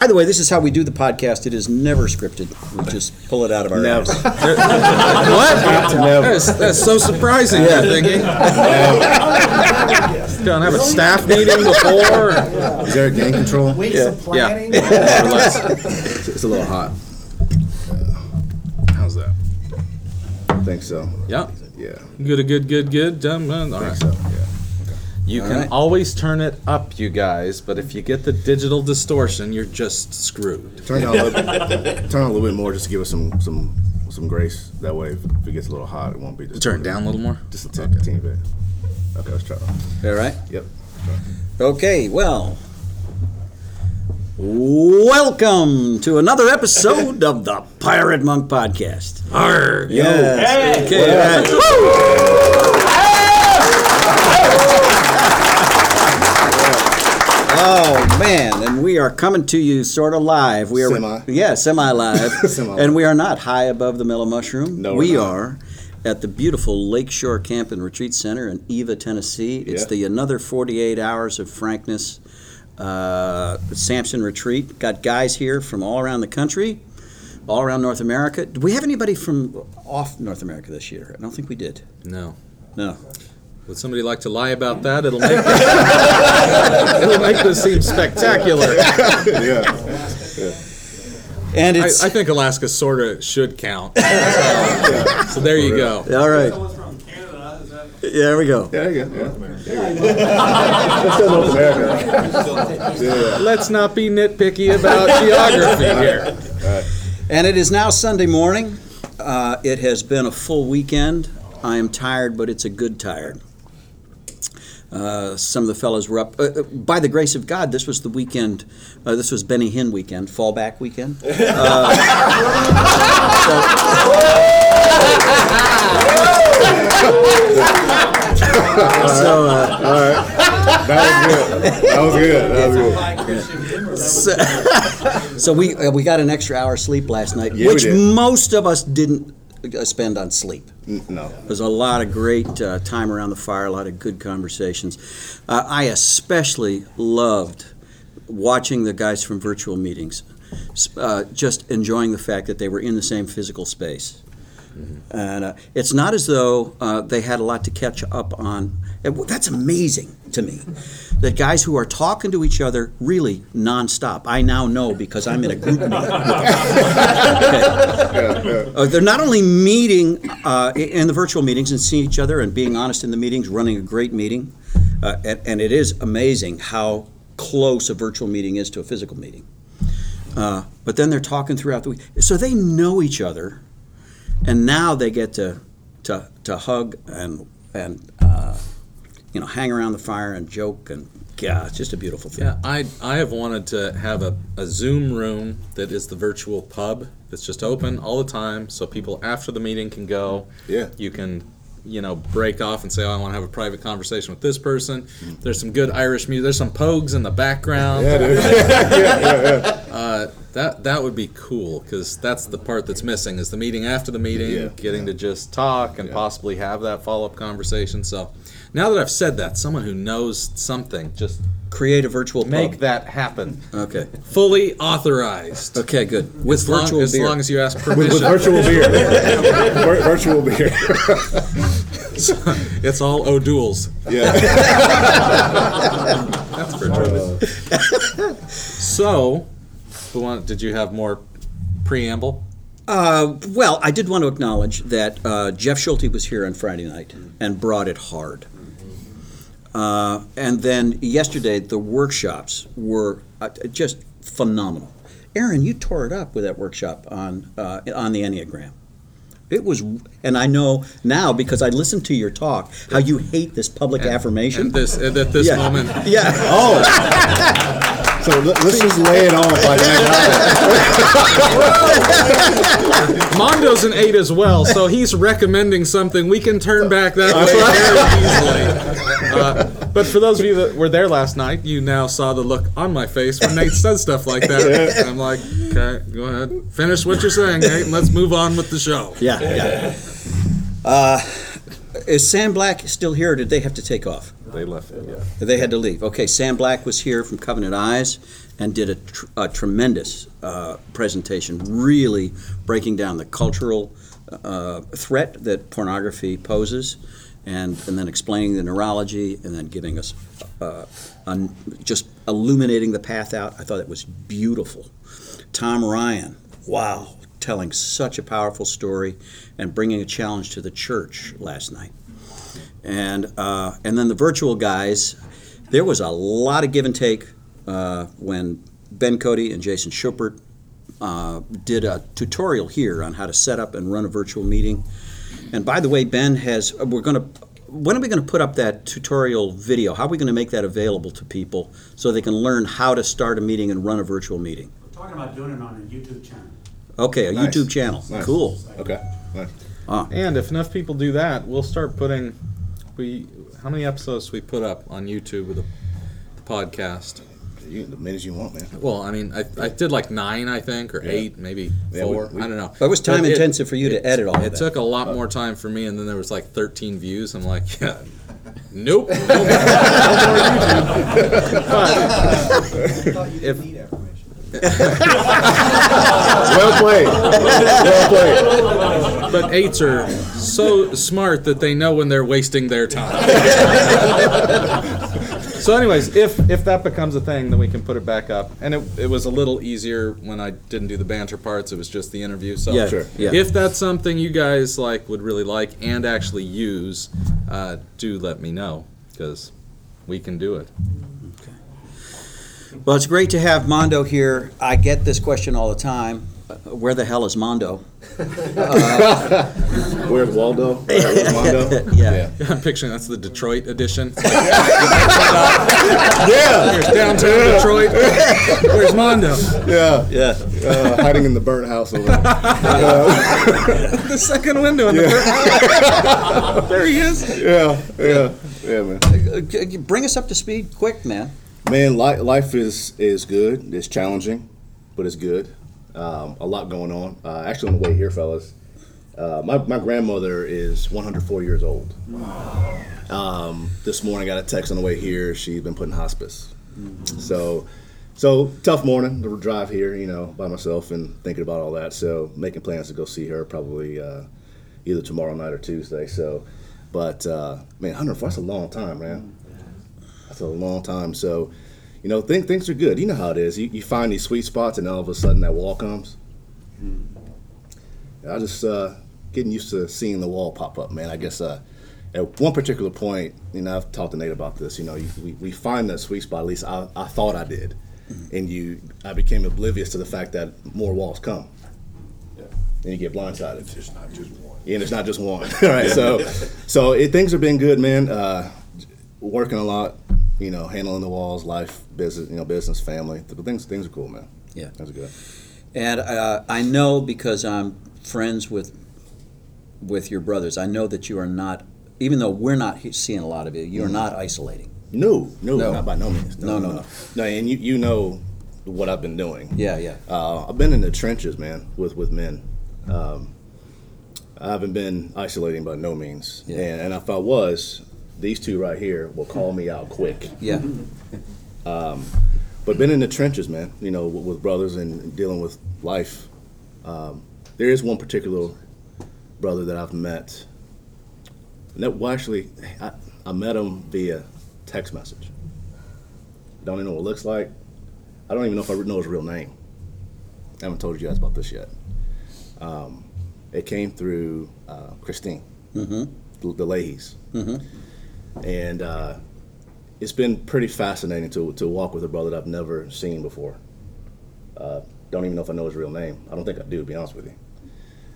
By the way, this is how we do the podcast. It is never scripted. We just pull it out of our Never. ass. What? Never. That's, that's so surprising, you're thinking. Don't have a staff meeting before? Is there a gain control? Weeks Yeah. of planning. Yeah. More. It's a little hot. How's that? I think so. Yeah. Yeah. Good, good, good, good. Done, done. All I right. think so. Yeah. You can right. always turn it up, you guys, but if you get the digital distortion, you're just screwed. Turn it down a little, turn it a little bit more just to give us some some some grace. That way, if, if it gets a little hot, it won't be just Turn it down a little more. Just a teeny, teeny bit. Okay, let's try. it. All right. Yep. Okay, well. Welcome to another episode of the Pirate Monk Podcast. Arr, Yes. Okay, all right. Oh man, and we are coming to you sort of live. We are Semi. yeah, semi live, Semi-live. and we are not high above the Mellow Mushroom. No, we're we not. are at the beautiful Lakeshore Camp and Retreat Center in Eva, Tennessee. It's Yeah. the another 48 hours of frankness uh, Samson Retreat. Got guys here from all around the country, all around North America. Do we have anybody from off North America this year? I don't think we did. No. No. Would somebody like to lie about that? It'll make it'll make this seem spectacular. yeah. And I, it's I think Alaska sort of should count. So, so there you go. all right. There we go. Yeah, there you go. Yeah. There you go. That's still North America. Yeah. Let's not be nitpicky about geography here. And it is now Sunday morning. Uh, it has been a full weekend. I am tired, but it's a good tired. Uh, some of the fellows were up. Uh, uh, by the grace of God, this was the weekend. Uh, this was Benny Hinn weekend, fallback weekend. Uh, so, uh, That was good. That was good. That was good. so, so we uh, we got an extra hour sleep last night, Yeah, which most of us didn't spend on sleep. No. There's a lot of great uh, time around the fire, a lot of good conversations. Uh, I especially loved watching the guys from virtual meetings, uh, just enjoying the fact that they were in the same physical space. And uh, it's not as though uh, they had a lot to catch up on. And that's amazing to me. That guys who are talking to each other really nonstop. I now know because I'm in a group meeting. Uh, they're not only meeting uh, in the virtual meetings and seeing each other and being honest in the meetings, running a great meeting, uh, and, and it is amazing how close a virtual meeting is to a physical meeting. Uh, but then they're talking throughout the week, so they know each other, and now they get to to, to hug and and uh, you know hang around the fire and joke and yeah, it's just a beautiful thing. Yeah, I I have wanted to have a, a Zoom room that is the virtual pub that's just open all the time, so people after the meeting can go. Yeah. You can, you know, break off and say, "Oh, I want to have a private conversation with this person." There's some good Irish music. There's some pogues in the background. Yeah, dude. Uh, that that would be cool because that's the part that's missing is the meeting after the meeting, Yeah. getting to just talk and Yeah. possibly have that follow up conversation. So now that I've said that, someone who knows something, just Create a virtual make that happen. Okay. Fully authorized. Okay. Good. With As long, virtual as beer. long as you ask permission. with virtual beer. Vir- virtual beer. it's all O'Douls. Yeah. That's virtual. so, who want, did you have more preamble? Uh, well, I did want to acknowledge that uh, Jeff Schulte was here on Friday night and brought it hard. Uh, and then yesterday, the workshops were uh, just phenomenal. Aaron, you tore it up with that workshop on uh, on the Enneagram. It was, and I know now because I listened to your talk how you hate this public affirmation. At this, at this yeah. moment, yeah. Oh. So let- let's just lay it on by that. Mondo's an eight as well, so he's recommending something. We can turn back that way very easily. Uh, but for those of you that were there last night, you now saw the look on my face when Nate said stuff like that. I'm like, okay, go ahead, finish what you're saying, Nate, and let's move on with the show. Yeah, yeah. Uh, is Sam Black still here, or did they have to take off? They left it. Yeah. They had to leave. Okay, Sam Black was here from Covenant Eyes and did a, tr- a tremendous uh, presentation, really breaking down the cultural uh, threat that pornography poses, and, and then explaining the neurology, and then giving us uh, un- just illuminating the path out. I thought it was beautiful. Tom Ryan, wow, telling such a powerful story and bringing a challenge to the church last night and uh, and then the virtual guys. There was a lot of give and take uh, when Ben Cody and Jason Schuppert uh, did a tutorial here on how to set up and run a virtual meeting. And by the way, Ben has we're going to. When are we going to put up that tutorial video? How are we going to make that available to people so they can learn how to start a meeting and run a virtual meeting? We're talking about doing it on a YouTube channel. Okay, a Nice. YouTube channel. Nice. Cool. Okay. Nice. And if enough people do that, we'll start putting. We how many episodes we put up on YouTube with the, the podcast? You, the minutes you want, man. Well, I mean, I, I did like nine, I think, or Yeah. eight, maybe Yeah, four. we- I don't know. But it was time But intensive for you to edit all of It that. took a lot oh. more time for me, and then there was like 13 views. I'm like, yeah, nope, no more, no more YouTube. But if Well played. well played. but eights are so smart that they know when they're wasting their time. so, anyways, if if that becomes a thing, then we can put it back up. And it, it was a little easier when I didn't do the banter parts. It was just the interview. So, Yeah, Sure. yeah. if that's something you guys like would really like and actually use, uh, do let me know because we can do it. Well, it's great to have Mondo here. I get this question all the time. Uh, Where the hell is Mondo? Where's Waldo? Where's Mondo? Yeah. I'm picturing that's the Detroit edition. Like, Yeah. Here's downtown Detroit. Where's Mondo? Yeah. Yeah. Uh, hiding in the burnt house over there. The second window in the front. there he is. Yeah. Yeah. Yeah, man. Uh, g- g- Bring us up to speed quick, man. Man, li- life is is good. It's challenging, but it's good. Um, a lot going on. Uh, actually, on the way here, fellas, uh, my my grandmother is 104 years old. Um, this morning, I got a text on the way here. She's been put in hospice. So, so tough morning to drive here. You know, by myself and thinking about all that. So, making plans to go see her probably uh, either tomorrow night or Tuesday. So, but uh, man, 104 that's a long time, man. That's a long time. So, you know, think, things are good. You know how it is. You, you find these sweet spots, and all of a sudden that wall comes. I just uh, getting used to seeing the wall pop up, man. I guess uh, at one particular point, you know, I've talked to Nate about this. You know, you, we, we find that sweet spot. At least I, I thought I did, and you, I became oblivious to the fact that more walls come, and you get blindsided. It's not just one. and it's not just one. All right, so so it, things have been good, man. Uh, working a lot, you know, handling the walls, life, business, you know, business, family. Things things are cool, man. Yeah. that's good. And uh, I know because I'm friends with with your brothers. I know that you are not, even though we're not seeing a lot of you, you are not isolating. No, no, No. not by no means. No, no, no. no. And you you know what I've been doing. Yeah, yeah. Uh, I've been in the trenches, man, with with men. Um, I haven't been isolating by no means. Yeah. And, and if I was, these two right here will call me out quick. Yeah. but been in the trenches, man. You know, with, with brothers and dealing with life. Um, there is one particular brother that I've met. No, well, actually, I, I met him via text message. Don't even know what it looks like. I don't even know if I know his real name. I haven't told you guys about this yet. Um, it came through uh, Christine, Mm-hmm. the, the Leahys. Mhm. And uh, it's been pretty fascinating to, to walk with a brother that I've never seen before. Uh, don't even know if I know his real name. I don't think I do, to be honest with you.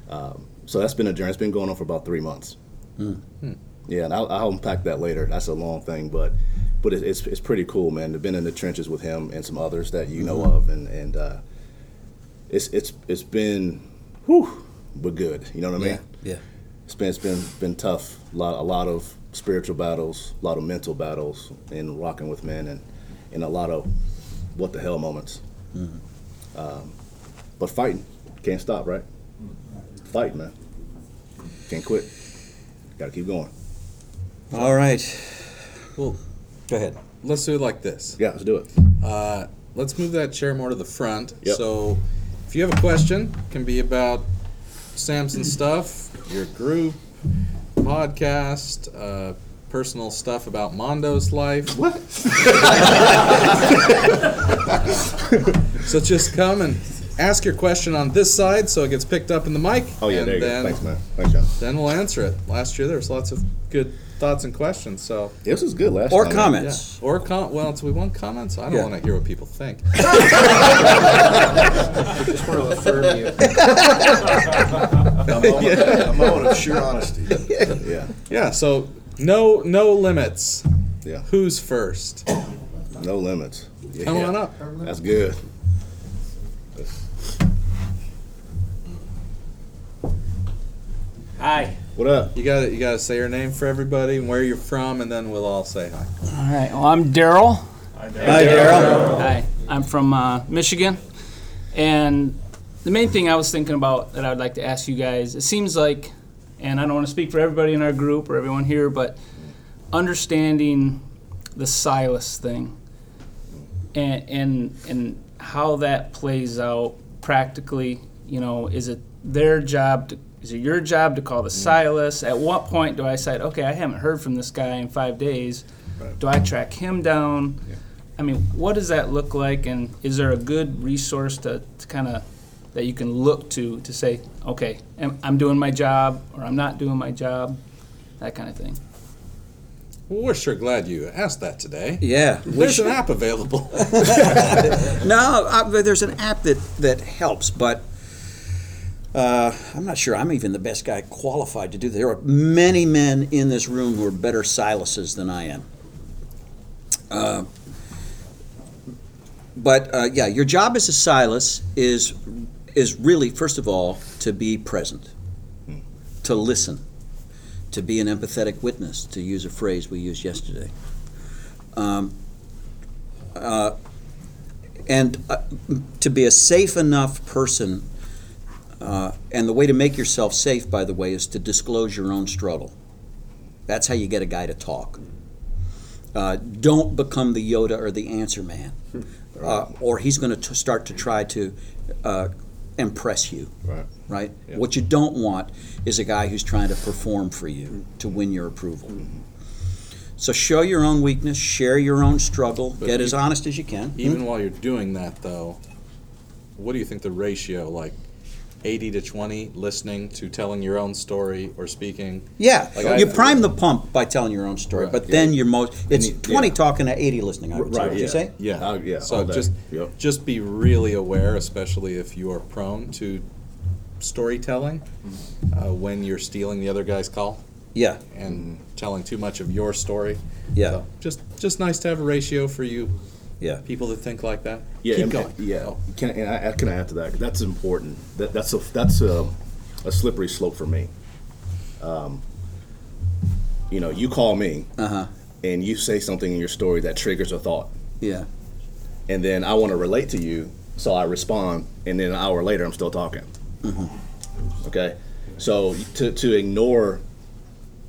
Um, so that's been a journey. It's been going on for about three months. Yeah, and I'll, I'll unpack that later. That's a long thing, but but it, it's it's pretty cool, man. I've been in the trenches with him and some others that you know of, and and uh, it's it's it's been, whew, but good. You know what I mean? Yeah. Yeah. It's been it's been been tough. A lot a lot of spiritual battles, a lot of mental battles, in rocking with men, and and a lot of what the hell moments. Um, but fighting can't stop, right? Fight, man. Can't quit. Got to keep going. All right. Well, Go ahead. let's do it like this. Yeah, let's do it. Uh, let's move that chair more to the front. Yep. So, if you have a question, it can be about Samson stuff, your group, podcast, uh, personal stuff about Mondo's life. What? So just come and ask your question on this side, so it gets picked up in the mic. Oh yeah, and there you then, go. Thanks, man. Thanks, John. Then we'll answer it. Last year there was lots of good thoughts and questions. So This was good last Or time. yeah, comments. or com- well, do we want comments? I don't Yeah. want to hear what people think. I just want to affirm you. A moment, a moment of sheer honesty. Yeah, Yeah. So no no limits. yeah. Who's first? No limits. Yeah. Come on up. That's good. Hi. What up? You got to You got to say your name for everybody and where you're from, and then we'll all say hi. All right. Well, I'm Daryl. Hi, Daryl. Hi. I'm from uh, Michigan, and the main thing I was thinking about that I would like to ask you guys. It seems like, and I don't want to speak for everybody in our group or everyone here, but understanding the Silas thing, and and and how that plays out practically. You know, is it their job to is it your job to call the Silas? At what point do I say, okay, I haven't heard from this guy in five days? Do I track him down? I mean, what does that look like, and is there a good resource to, to kind of that you can look to to say, okay, am- I'm doing my job or I'm not doing my job, that kind of thing. Well, we're sure glad you asked that today. Yeah. There's an app available. No, uh, there's an app that, that helps, but uh, I'm not sure I'm even the best guy qualified to do that. There are many men in this room who are better Silases than I am. Uh, but uh, yeah, your job as a Silas is is really first of all to be present, to listen, to be an empathetic witness, to use a phrase we used yesterday. Um, uh, and uh, to be a safe enough person, uh, and the way to make yourself safe, by the way, is to disclose your own struggle. That's how you get a guy to talk. Uh, don't become the Yoda or the answer man, uh, or he's going to start to try to uh, impress you. Right. Right. Yeah. What you don't want is a guy who's trying to perform for you to win your approval. So show your own weakness, share your own struggle, But get as honest as you can. Even while you're doing that, though, what do you think the ratio, like 80 to 20, listening to telling your own story or speaking? Yeah, Like I- you prime the pump by telling your own story, Right, but then you're most. It's you- twenty yeah. talking to eighty listening. I would. Right, Would yeah. you say? Yeah. Uh, yeah, So just Yep. just be really aware, especially if you are prone to storytelling uh, when you're stealing the other guy's call Yeah, and telling too much of your story. yeah, So just just nice to have a ratio for you yeah. people that think like that. Yeah, Keep and- going. Yeah, Oh. can and I, I add to that? That's important. That, that's a that's a, a slippery slope for me. Um, you know, you call me Uh huh. and you say something in your story that triggers a thought, Yeah, and then I want to relate to you, so I respond, and then an hour later I'm still talking. Okay, so to to ignore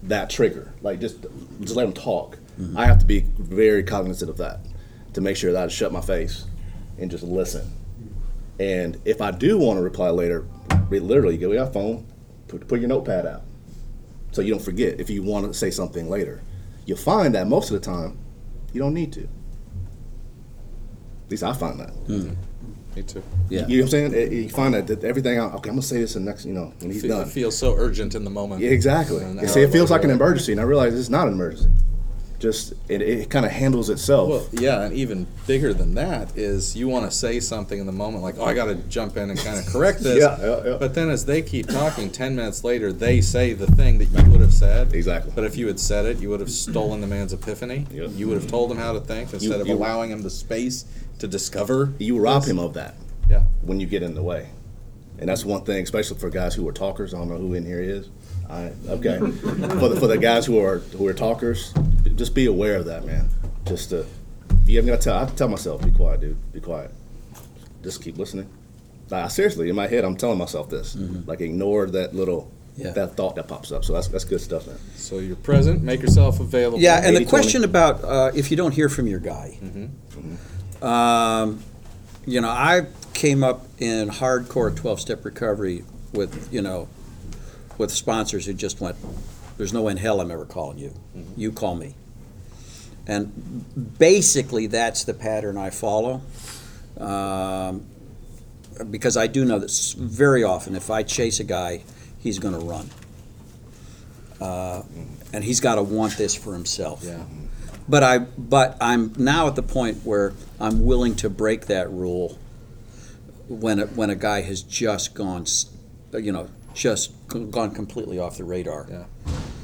that trigger, like just just let them talk. I have to be very cognizant of that to make sure that I shut my face and just listen. And if I do want to reply later, re- literally go your phone, put, put your notepad out, so you don't forget. If you want to say something later, you'll find that most of the time you don't need to. At least I find that. Me too. yeah. You know what I'm saying? Eh, You find that, that everything. Okay, I'm gonna say this in next. You know, when he's Fe- done. It feels so urgent in the moment. Yeah, exactly. And You see, it feels like an emergency, and I realize it's not an emergency. Just it, it kind of handles itself. Well, yeah, and even bigger than that is you want to say something in the moment, like, "Oh, I got to jump in and kind of correct this." Yeah, yeah, yeah. But then, as they keep talking, ten minutes later, they say the thing that you would have said. Exactly. But if you had said it, you would have stolen the man's epiphany. Yep. You would have told him how to think instead of you- allowing him the space to discover. you rob this. him of that Yeah. when you get in the way, and that's one thing, especially for guys who are talkers. I don't know who in here is. I, okay, for the for the guys who are who are talkers, just be aware of that, man. Just to, if you haven't got to tell, I have to tell myself, be quiet, dude, be quiet. Just keep listening. Like, seriously, in my head, I'm telling myself this. Like, ignore that little Yeah. that thought that pops up. So that's that's good stuff, man. So you're present, make yourself available. Yeah, and the 80-20. question about uh, if you don't hear from your guy. Um, you know, I came up in hardcore 12 step recovery with, you know, with sponsors who just went, there's no way in hell I'm ever calling you. You call me. And basically, that's the pattern I follow. Um, because I do know that very often, if I chase a guy, he's going to run. Uh, and he's got to want this for himself. Yeah. But I, but I'm now at the point where I'm willing to break that rule when a, when a guy has just gone, you know, just gone completely off the radar. Yeah.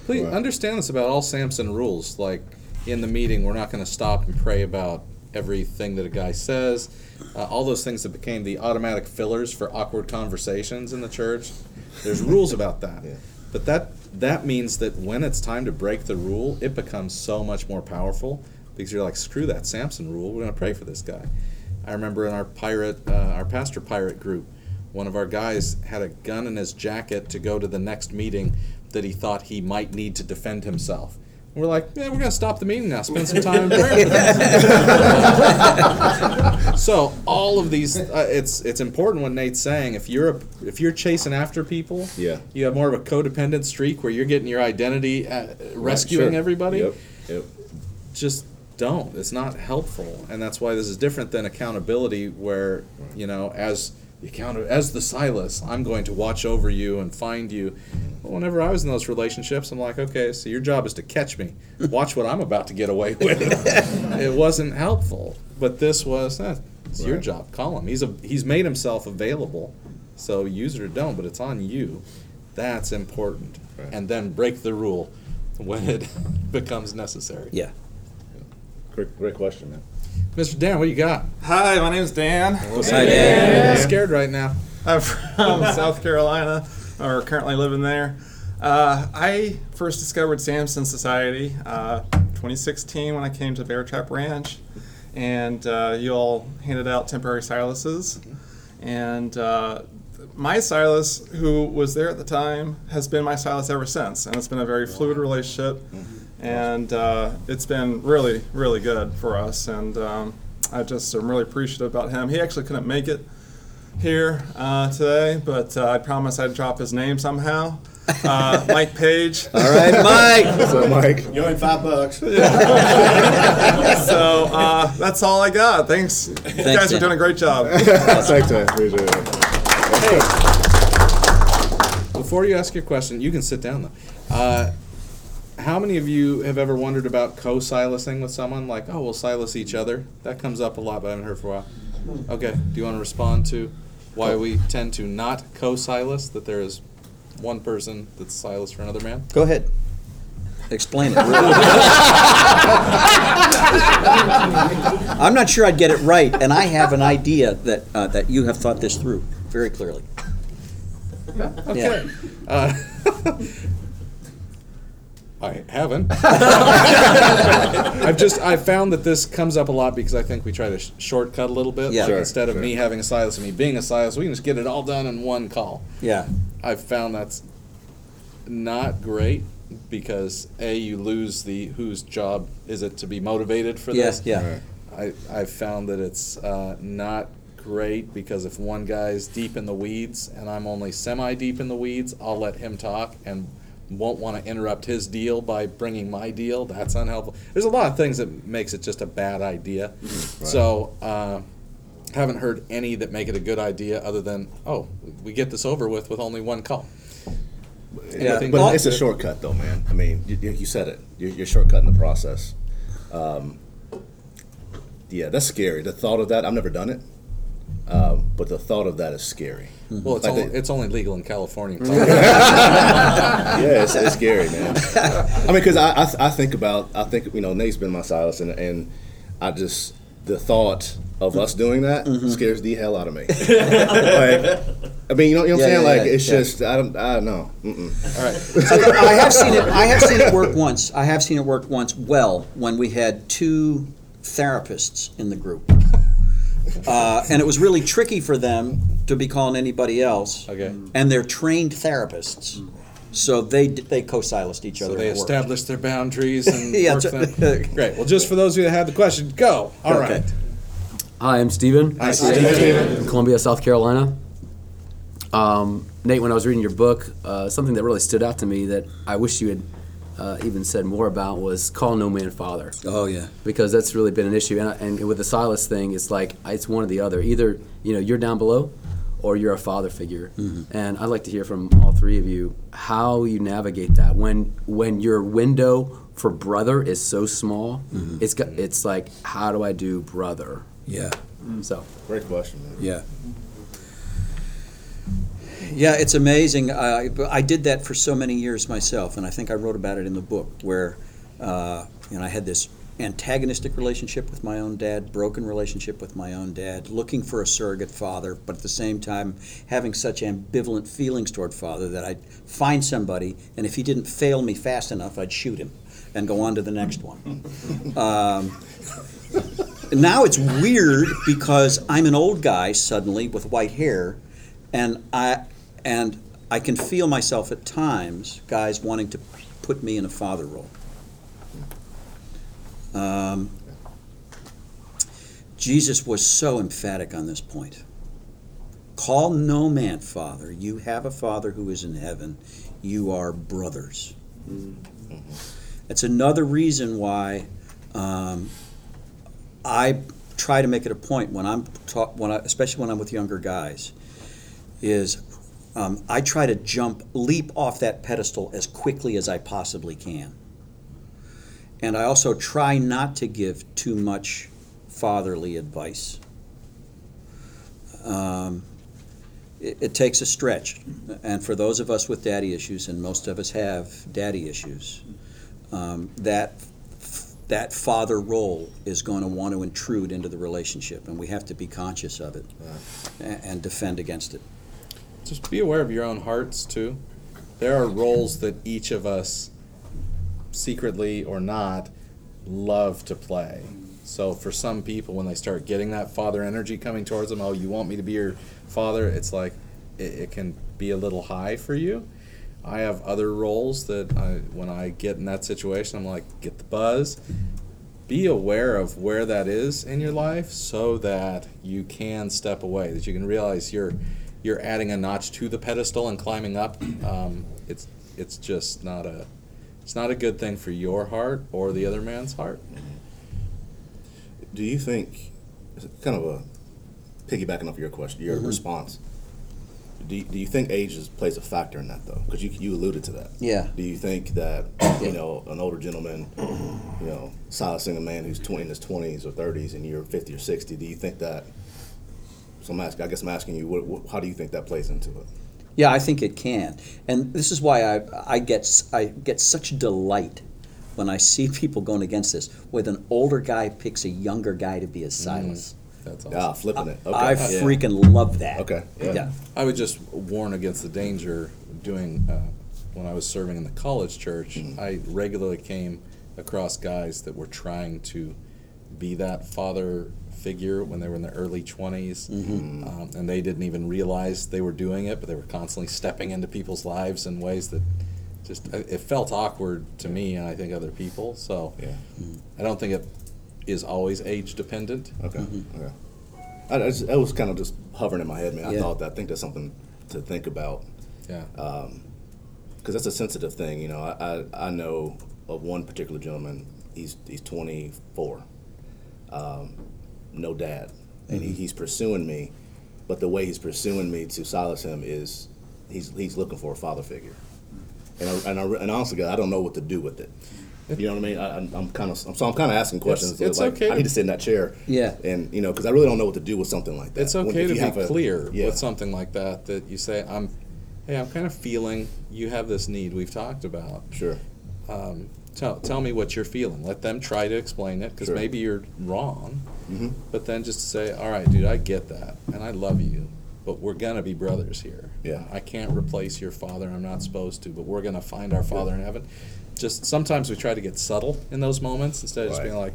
Please Right. understand this about all Samson rules. Like in the meeting, we're not going to stop and pray about everything that a guy says. Uh, all those things that became the automatic fillers for awkward conversations in the church. There's rules about that. Yeah. But that that means that when it's time to break the rule, it becomes so much more powerful because you're like, screw that Samson rule. We're going to pray for this guy. I remember in our pirate, uh, our pastor pirate group, one of our guys had a gun in his jacket to go to the next meeting that he thought he might need to defend himself. And we're like, yeah, we're gonna stop the meeting now. Spend some time in prayer. so all of these, uh, it's it's important what Nate's saying. If you're a, if you're chasing after people, Yeah. you have more of a codependent streak where you're getting your identity, uh, rescuing Sure. everybody Yep. Yep. just don't. It's not helpful, and that's why this is different than accountability, where you know, as the account as the Silas, I'm going to watch over you and find you. Well, whenever I was in those relationships, I'm like, okay, so your job is to catch me. Watch what I'm about to get away with. it wasn't helpful, but this was. Eh, it's your job. Call him. He's a he's made himself available, so use it or don't. But it's on you. That's important, Right. and then break the rule when it becomes necessary. Yeah. Great, great question, man. Mr. Dan, what you got? Hi, my name's Dan. Hi, Dan. I'm scared right now. I'm from South Carolina, or currently living there. Uh, I first discovered Samson Society uh, 2016 when I came to Bear Trap Ranch, and uh, you all handed out temporary Silases. And uh, my Silas, who was there at the time, has been my Silas ever since, and it's been a very fluid relationship. And uh, it's been really, really good for us. And um, I just am really appreciative about him. He actually couldn't make it here uh, today, but uh, I promised I'd drop his name somehow. Uh, Mike Page. All right, Mike. What's up, Mike? You owe him five bucks. So uh, that's all I got. Thanks. you guys Dan. are doing a great job. Thanks, man. Appreciate it. Before you ask your question, you can sit down though. How many of you have ever wondered about co-silasing with someone? Like, oh, we'll Silas each other. That comes up a lot, but I haven't heard for a while. Okay, do you want to respond to why we tend to not co-Silas? That there is one person that's silenced for another man. Go ahead. Explain it. I'm not sure I'd get it right, and I have an idea that uh, that you have thought this through very clearly. Okay. Uh, I haven't. I've just I found that this comes up a lot because I think we try to sh- shortcut a little bit. Yeah. Like Sure, instead of me having a Silas and me being a Silas, we can just get it all done in one call. Yeah. I've found that's not great because a you lose the whose job is it to be motivated for Yes. this. Yeah. I I've found that it's uh, not great because if one guy's deep in the weeds and I'm only semi deep in the weeds, I'll let him talk and won't want to interrupt his deal by bringing my deal. That's unhelpful. There's a lot of things that makes it just a bad idea. So. Uh, haven't heard any that make it a good idea other than oh we get this over with with only one call Yeah. But it's a shortcut, though, man. I mean, you, you you said it. You're, you're shortcutting the process. Um, yeah, that's scary. The thought of that, I've never done it, um, but the thought of that is scary. well it's Like only, the- it's only legal in California yeah, it's, it's scary, man. I mean, because I, I I think about I think you know Nate's been my Silas, and and I just the thought of us doing that scares the hell out of me. like, I mean, you know, you know what I'm Yeah, saying? yeah, like, yeah, it's yeah. just I don't I don't know. Mm-mm. all right I have seen it. I have seen it work once. I have seen it work once well when we had two therapists in the group, uh, and it was really tricky for them to be calling anybody else. Okay. And they're trained therapists, So they they co-silenced each other. So other. they at work. established their boundaries and Yeah, worked it's- them. Great. Well, just for those of you that had the question, go. All right. Okay. Hi, I'm Steven. Hi, Steve. From Columbia, South Carolina. Um, Nate, when I was reading your book, uh, something that really stood out to me that I wish you had uh, even said more about was call no man father. Oh yeah. Because that's really been an issue. And, and with the Silas thing, it's like it's one or the other. Either you know you're down below, or you're a father figure. And I'd like to hear from all three of you how you navigate that when when your window for brother is so small. It's got, it's like how do I do brother? Yeah. So. Great question. Man. Yeah. Yeah, it's amazing. I, I did that for so many years myself, and I think I wrote about it in the book where, uh, you know, I had this antagonistic relationship with my own dad, broken relationship with my own dad, looking for a surrogate father, but at the same time having such ambivalent feelings toward father that I'd find somebody, and if he didn't fail me fast enough, I'd shoot him and go on to the next one. Um, now it's weird because I'm an old guy suddenly with white hair, and I and I can feel myself at times, guys wanting to put me in a father role. Um, Jesus was so emphatic on this point. Call no man father. You have a father who is in heaven. You are brothers. That's another reason why um, I try to make it a point when I'm talk, when I, especially when I'm with younger guys, is um, I try to jump, leap off that pedestal as quickly as I possibly can. And I also try not to give too much fatherly advice. Um, it, it takes a stretch. And for those of us with daddy issues, and most of us have daddy issues, um, that that father role is going to want to intrude into the relationship, and we have to be conscious of it a- and defend against it. Just be aware of your own hearts too. There are roles that each of us, secretly or not, love to play. So for some people, when they start getting that father energy coming towards them, oh, you want me to be your father? It's like it, it can be a little high for you. I have other roles that I, when I get in that situation, I'm like, get the buzz. Be aware of where that is in your life so that you can step away, that you can realize you're you're adding a notch to the pedestal and climbing up. Um, it's it's just not a it's not a good thing for your heart or the other man's heart. Do you think, it's kind of a piggybacking off your question, your response? Do you, do you think age is, plays a factor in that though? Because you you alluded to that. Yeah. Do you think that you know an older gentleman, you know, Silasing a man who's 20 in his twenties or thirties and you're fifty or sixty? Do you think that? So I'm asking. I guess I'm asking you. What, what, how do you think that plays into it? Yeah, I think it can, and this is why I I get I get such delight when I see people going against this. When an older guy picks a younger guy to be his Silas, That's awesome. Ah, flipping it. Okay. I yeah. freaking love that. Okay, yeah. yeah. I would just warn against the danger doing uh, when I was serving in the college church. I regularly came across guys that were trying to be that father figure when they were in their early 20s, mm-hmm. um, and they didn't even realize they were doing it, but they were constantly stepping into people's lives in ways that just uh, it felt awkward to me and I think other people. So Yeah. Mm-hmm. I don't think it is always age dependent. Okay. Mm-hmm. Okay. I, I, just, I was kind of just hovering in my head, man. I Yeah. thought that. I think that's something to think about Yeah. Um, because that's a sensitive thing. You know, I, I, I know of one particular gentleman. He's he's 24, um, no dad, and he, he's pursuing me. But the way he's pursuing me to Silas him is he's he's looking for a father figure, and I, and, I, and honestly, God, I don't know what to do with it. You know what I mean? I, I'm, I'm kind of so I'm kind of asking questions. it's like, okay I need to sit in that chair. Yeah. And you know, because I really don't know what to do with something like that. It's okay if to be have a- clear yeah. with something like that. That you say, "I'm, hey, I'm kind of feeling you have this need we've talked about. Sure. Um, tell tell me what you're feeling. Let them try to explain it because Sure. maybe you're wrong. Mm-hmm. But then just to say, all right, dude, I get that, and I love you, but we're gonna be brothers here. Yeah. I can't replace your father. I'm not supposed to, but we're gonna find our father in heaven. Just sometimes we try to get subtle in those moments instead of just Right. being like.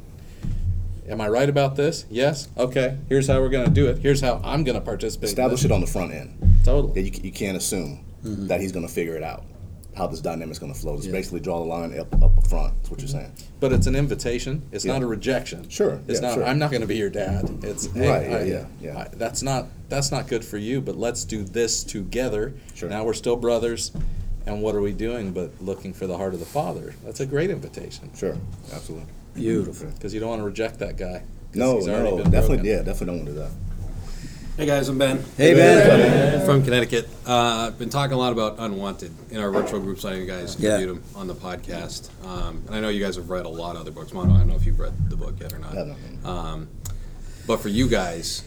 Am I right about this? Yes. Okay. Here's how we're going to do it. Here's how I'm going to participate. in Establish it on the front end. Totally. Yeah, you, you can't assume that he's going to figure it out. How this dynamic's going to flow. Just basically draw the line up up front. That's what you're mm-hmm. saying. But it's an invitation. It's Yeah. not a rejection. Sure, It's yeah, not. sure. I'm not going to be your dad. It's hey, Right, yeah, I- yeah, yeah. I- that's not. That's not good for you. But let's do this together. Sure. Now we're still brothers, and what are we doing? But looking for the heart of the Father. That's a great invitation. Sure, absolutely. Beautiful. Because you don't want to reject that guy. No, no, definitely, broken. yeah, definitely don't want to do that. Hey guys, I'm Ben. Hey, Ben. From Connecticut. Uh, I've been talking a lot about Unwanted in our virtual groups. I know you guys Yeah. interviewed him on the podcast. Um, and I know you guys have read a lot of other books. Mondo, I don't know if you've read the book yet or not. No, no, no. Um, but for you guys,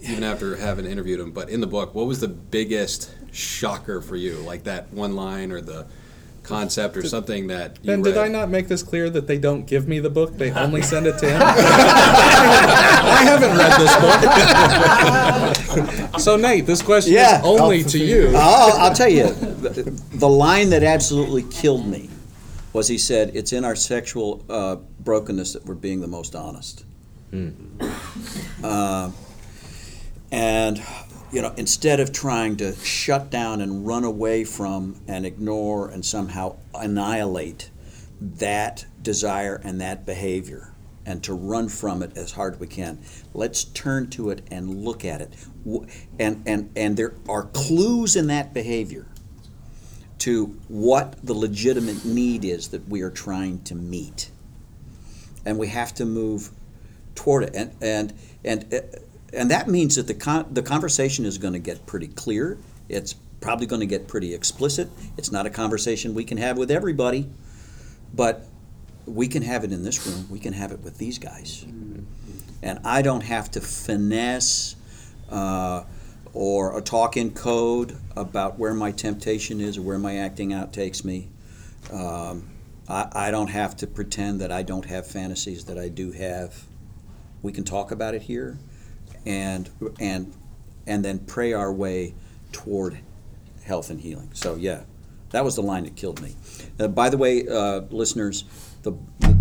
even after having interviewed him, but in the book, what was the biggest shocker for you? Like that one line or the concept or something that you Ben, did read? I not make this clear that they don't give me the book? They only send it to him. I haven't read this book. so Nate, this question Yeah. is only to you. I'll, I'll tell you, the, the line that absolutely killed me was he said, "It's in our sexual uh, brokenness that we're being the most honest." Uh, and you know, instead of trying to shut down and run away from and ignore and somehow annihilate that desire and that behavior and to run from it as hard as we can, let's turn to it and look at it. And, and, and there are clues in that behavior to what the legitimate need is that we are trying to meet. And we have to move toward it. And, and, and, uh, and that means that the, con- the conversation is going to get pretty clear. It's probably going to get pretty explicit. It's not a conversation we can have with everybody, but we can have it in this room. We can have it with these guys. And I don't have to finesse uh, or a talk in code about where my temptation is or where my acting out takes me. Um, I, I don't have to pretend that I don't have fantasies that I do have. We can talk about it here, and and and then pray our way toward health and healing. So yeah, that was the line that killed me. Uh, by the way, uh, listeners, the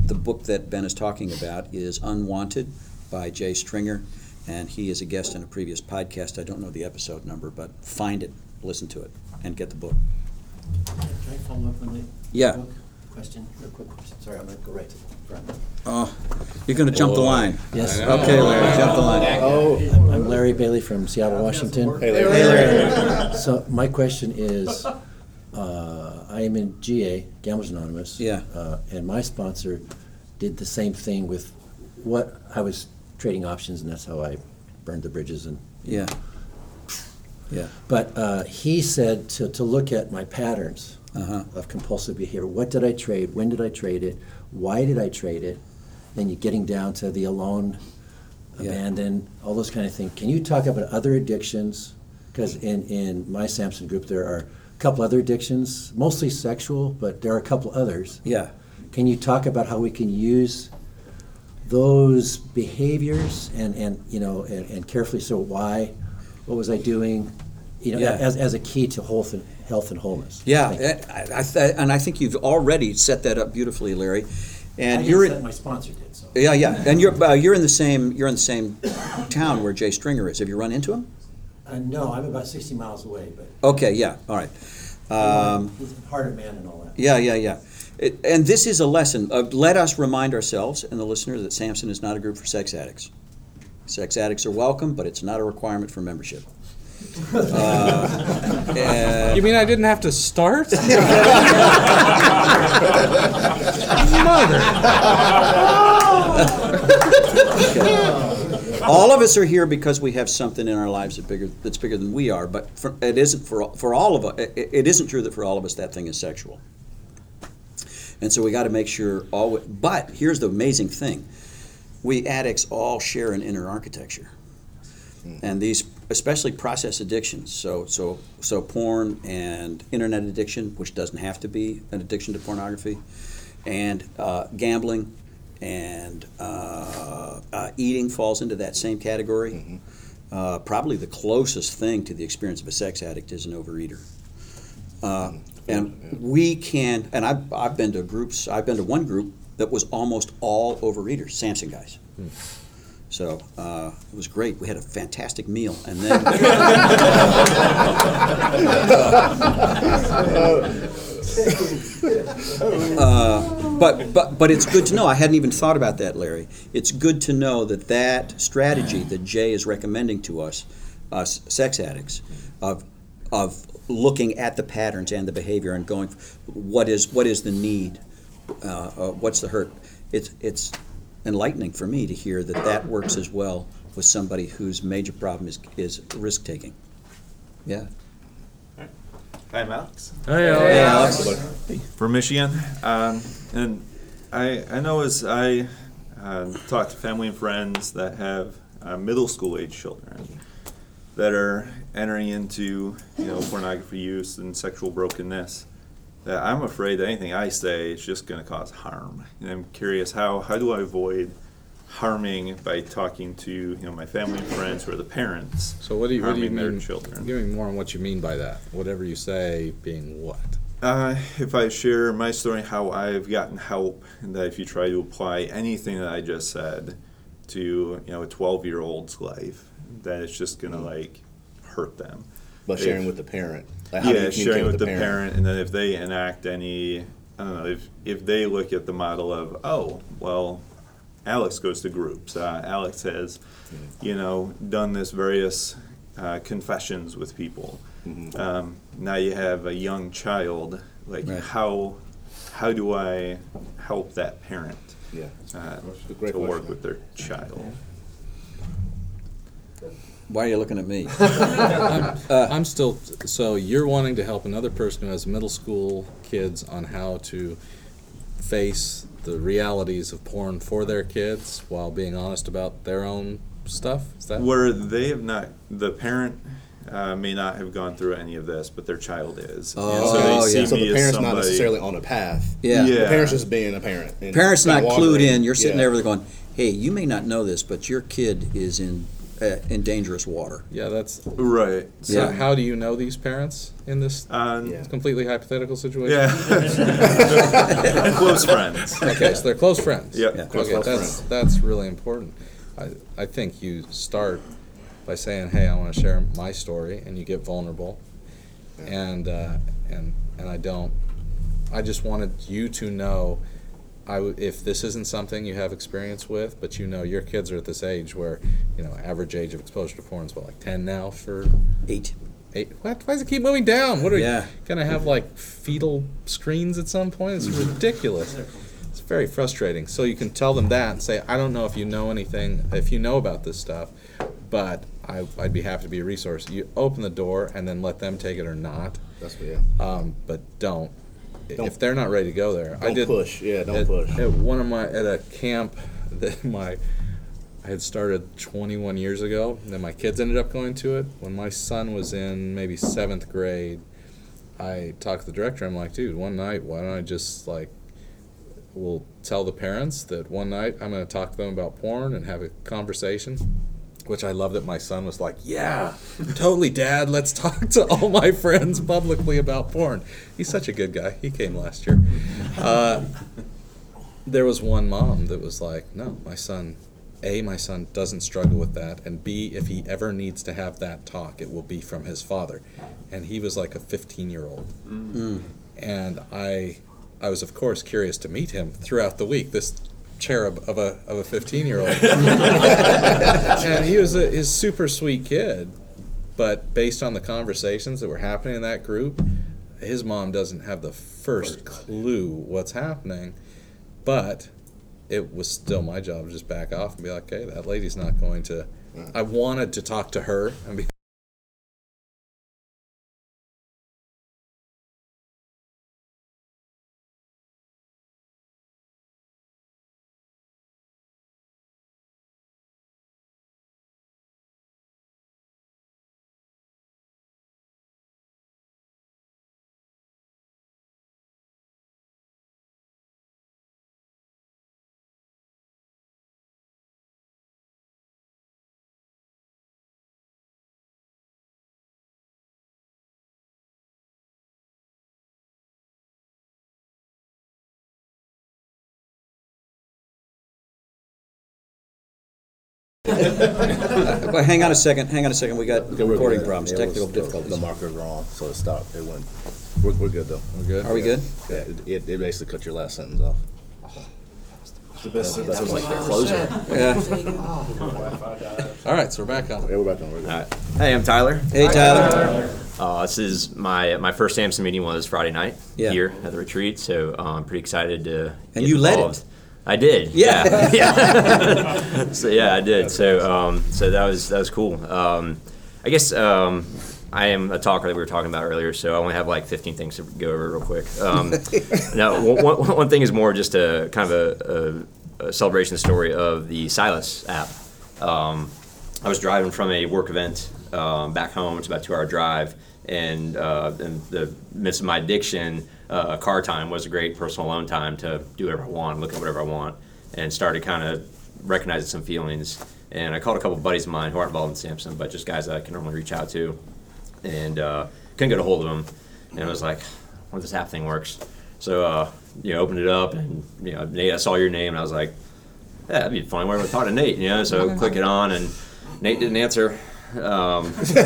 the book that Ben is talking about is Unwanted by Jay Stringer, and he is a guest in a previous podcast. I don't know the episode number, but find it, listen to it, and get the book. Can I follow up on the Yeah. book question? Real quick question. Sorry, I'm gonna go right to the. Oh, you're going to jump the line. Yes. Okay, Larry, jump the line. Oh, I'm- I'm Larry Bailey from Seattle, Washington. hey, Larry. So my question is, uh, I am in GA, Gamblers Anonymous. Yeah. Uh, and my sponsor did the same thing with what I was trading options, and that's how I burned the bridges and Yeah. Yeah. But uh, he said to, to look at my patterns Uh-huh. of compulsive behavior. What did I trade? When did I trade it? Why did I trade it? Then you're getting down to the alone, Yeah. abandon, all those kind of things. Can you talk about other addictions? Because in, in my Samson group, there are a couple other addictions, mostly sexual, but there are a couple others. Yeah. Can you talk about how we can use those behaviors and, and you know and, and carefully so why what was I doing you know Yeah. as, as a key to whole, health and wholeness Yeah, Thank. I, I, th- and I think you've already set that up beautifully, Larry. And didn't you're in, my sponsor did so yeah, yeah, and you're uh, you're in the same you're in the same town where Jay Stringer is. Have you run into him? uh, no I'm about 60 miles away but Okay, yeah, all right. Um, he's a heart of man and all that yeah, yeah, yeah. It, and this is a lesson. Uh, let us remind ourselves and the listener that Samson is not a group for sex addicts. Sex addicts are welcome, but it's not a requirement for membership. Uh, and- You mean I didn't have to start? Mother. all of us are here because we have something in our lives that bigger, that's bigger than we are. But for, it isn't for for all of us. It, it isn't true that for all of us that thing is sexual. And so we got to make sure all. But here's the amazing thing: we addicts all share an inner architecture, and these, especially process addictions. So so so porn and internet addiction, which doesn't have to be an addiction to pornography, and uh, gambling and uh, uh, eating falls into that same category. Uh, probably the closest thing to the experience of a sex addict is an overeater. Uh, and we can, and I've, I've been to groups, I've been to one group that was almost all overeaters, Samson guys. So uh, it was great. We had a fantastic meal, and then Uh, but but but it's good to know. I hadn't even thought about that, Larry. It's good to know that that strategy that Jay is recommending to us, us sex addicts, of of looking at the patterns and the behavior and going, what is what is the need, uh, uh, what's the hurt? It's it's enlightening for me to hear that that works as well with somebody whose major problem is is risk taking. Yeah. Hi, I'm Alex. Hey, Alex. From Michigan. Um, and I, I know as I um, talk to family and friends that have uh, middle school age children that are entering into you know pornography use and sexual brokenness, that I'm afraid that anything I say is just going to cause harm. And I'm curious how how do I avoid harming by talking to you know my family and friends who are the parents. So what do you what do you mean? children. Give me more on what you mean by that. Whatever you say, being what? Uh, if I share my story, how I've gotten help, and that if you try to apply anything that I just said to you know a 12 year old's life, that it's just gonna like hurt them. By sharing If- with the parent. Like, how do you yeah, sharing with the parent. and then if they enact any, I don't know, if if they look at the model of, oh, well, Alex goes to groups. Uh, Alex has, you know, done this various uh, confessions with people. Um, now you have a young child. Like Right. how how do I help that parent Yeah. uh, to work with their child? Why are you looking at me? I'm still so you're wanting to help another person who has middle school kids on how to face the realities of porn for their kids while being honest about their own stuff. Is that Where they have not, the parent uh, may not have gone through any of this, but their child is. And Oh, so they yeah. see So me the as parent's not necessarily on a path. Yeah. Yeah. The parent's just being a parent. and Parents not clued in. You're sitting Yeah. there going, "Hey, you may not know this, but your kid is in uh, in dangerous water." yeah, that's Right. so Yeah. how do you know these parents in this Um, Yeah. completely hypothetical situation? Yeah. Close friends. Okay, so they're close friends. Yep. Yeah. Close- okay, close that's that's really important. I I think you start by saying, "Hey, I want to share my story," and you get vulnerable, and uh, and and I don't. I just wanted you to know, I w- if this isn't something you have experience with, but you know your kids are at this age where, you know, average age of exposure to porn is what like ten now for Eight. eight. What? Why does it keep moving down? What are Yeah. you gonna have like fetal screens at some point? It's ridiculous. It's very frustrating. So you can tell them that and say, I don't know if you know anything, if you know about this stuff, but I, I'd be happy to be a resource. You open the door and then let them take it or not, That's what, yeah. um, but don't. Don't- If they're not ready to go there, I Don't did push. Yeah, don't at, push. At one of my at a camp that my I had started 21 years ago. Then my kids ended up going to it. When my son was in maybe seventh grade, I talked to the director. I'm like, dude, one night, why don't I just like, we'll tell the parents that one night I'm going to talk to them about porn and have a conversation. Which I love that my son was like, yeah, totally, Dad. Let's talk to all my friends publicly about porn. He's such a good guy. He came last year. Uh, there was one mom that was like, no, my son, A, my son doesn't struggle with that, and B, if he ever needs to have that talk, it will be from his father. And he was like a 15 year old. And I, I was, of course, curious to meet him throughout the week, this cherub of a, of a 15 year old. and he was a his super sweet kid. But based on the conversations that were happening in that group, his mom doesn't have the first clue what's happening. But it was still my job to just back off and be like, okay, that lady's not going to. I wanted to talk to her and be Well, hang on a second, hang on a second, we got Okay, recording good. problems, It was- technical difficulties. The marker's wrong, so it stopped. It went, we're, we're good though. We're good? Are we good? Yeah, it- It, it basically cut your last sentence off. The best sentence That was like the Yeah. All right, so we're back on. Yeah, we're back on, we're good. Alright. Hey, I'm Tyler. Hey, Tyler. Uh, this is my my first Samson meeting was Friday night Yeah. here at the retreat, so uh, I'm pretty excited to. And get you led it. I did. Yeah. Yeah. so yeah, I did. So um, so that was that was cool. Um, I guess um, I am a talker that we were talking about earlier, so I only have like 15 things to go over real quick. Um, now, one, one- one thing is more just a kind of a, a, a celebration story of the Silas app. Um, I was driving from a work event um, back home. It's about a two-hour drive, and uh, in the midst of my addiction, uh, car time was a great personal alone time to do whatever I want, look at whatever I want, and started kind of recognizing some feelings. And I called a couple of buddies of mine who aren't involved in Samson, but just guys that I can normally reach out to, and uh, couldn't get a hold of them. And I was like, "What if this app thing works?" So uh, you know, opened it up, and you know, Nate, I saw your name, and I was like, yeah, that'd be fun. Where I talk to Nate, you know. So click it on, and Nate didn't answer. Um, so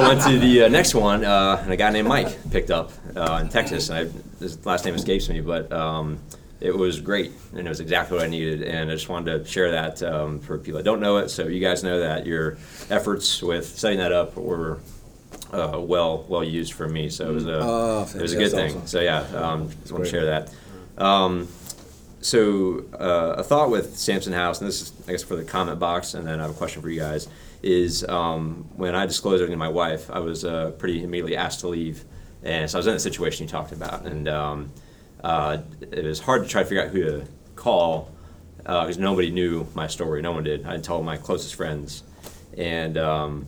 I went to the uh, next one, uh, and a guy named Mike picked up uh, in Texas. And I, his last name escapes me, but um, it was great, and it was exactly what I needed. And I just wanted to share that um, for people that don't know it, so you guys know that your efforts with setting that up were uh, well well used for me. So it was a Oh, it was a good thing. So yeah, um, just want to share that. So uh, a thought with Samson House, and this is I guess for the comment box, and then I have a question for you guys. Is um, when I disclosed everything to my wife, I was uh, pretty immediately asked to leave, and so I was in the situation you talked about, and um, uh, it was hard to try to figure out who to call because nobody knew my story. No one did. I told my closest friends, and um,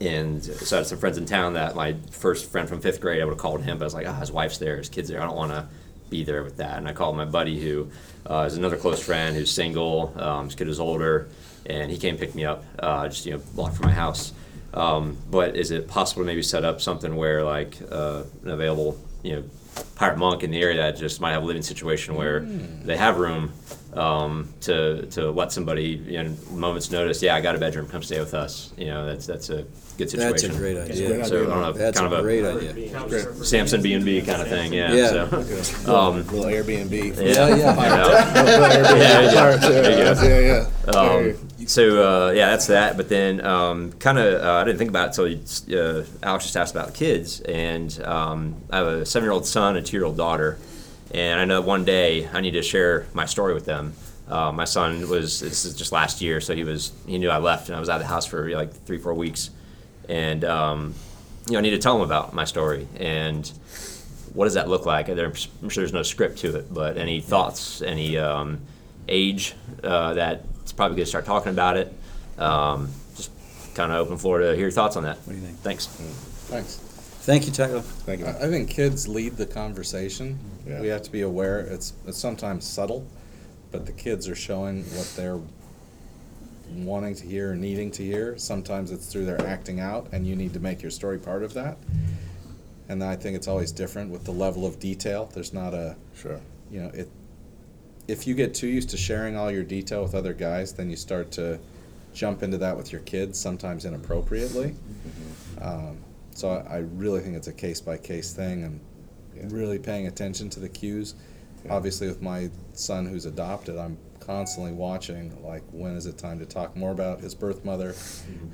and so I had some friends in town that my first friend from fifth grade, I would have called him, but I was like, ah, his wife's there, his kid's there. I don't want to be there with that. And I called my buddy who uh, is another close friend who's single. Um, his kid is older, and he came pick me up, uh, just you know, block from my house. Um, but is it possible to maybe set up something where like uh, an available, you know, pirate monk in the area that just might have a living situation where they have room um, to to let somebody, you know, moments notice. Yeah, I got a bedroom. Come stay with us. You know, that's that's a good situation. That's a great idea. So I don't know, That's kind a of great a idea. Samson B and B kind of thing. Yeah. Yeah. So, um, little Airbnb. yeah, Yeah, yeah. yeah. Yeah, yeah. There you go. yeah, yeah. Um, so uh, yeah, that's that. But then um, kind of uh, I didn't think about it until uh, Alex just asked about the kids, and um, I have a seven-year-old son, a two-year-old daughter, and I know one day I need to share my story with them. Uh, my son was this is just last year, so he was he knew I left, and I was out of the house for like three four weeks, and um, you know I need to tell him about my story and what does that look like? I'm sure there's no script to it, but any thoughts, any um, age uh, that probably good to start talking about it. Um, just kind of open floor to hear your thoughts on that. What do you think? Thanks. Thanks. Thank you, Tyler. Thank you. I I think kids lead the conversation. Yeah. We have to be aware. It's it's sometimes subtle, but the kids are showing what they're wanting to hear, needing to hear. Sometimes it's through their acting out, and you need to make your story part of that. And I think it's always different with the level of detail. There's not a Sure. you know it. If you get too used to sharing all your detail with other guys, then you start to jump into that with your kids, sometimes inappropriately. Um, so I, I really think it's a case by case thing, and really paying attention to the cues. Obviously, with my son who's adopted, I'm constantly watching. Like, when is it time to talk more about his birth mother?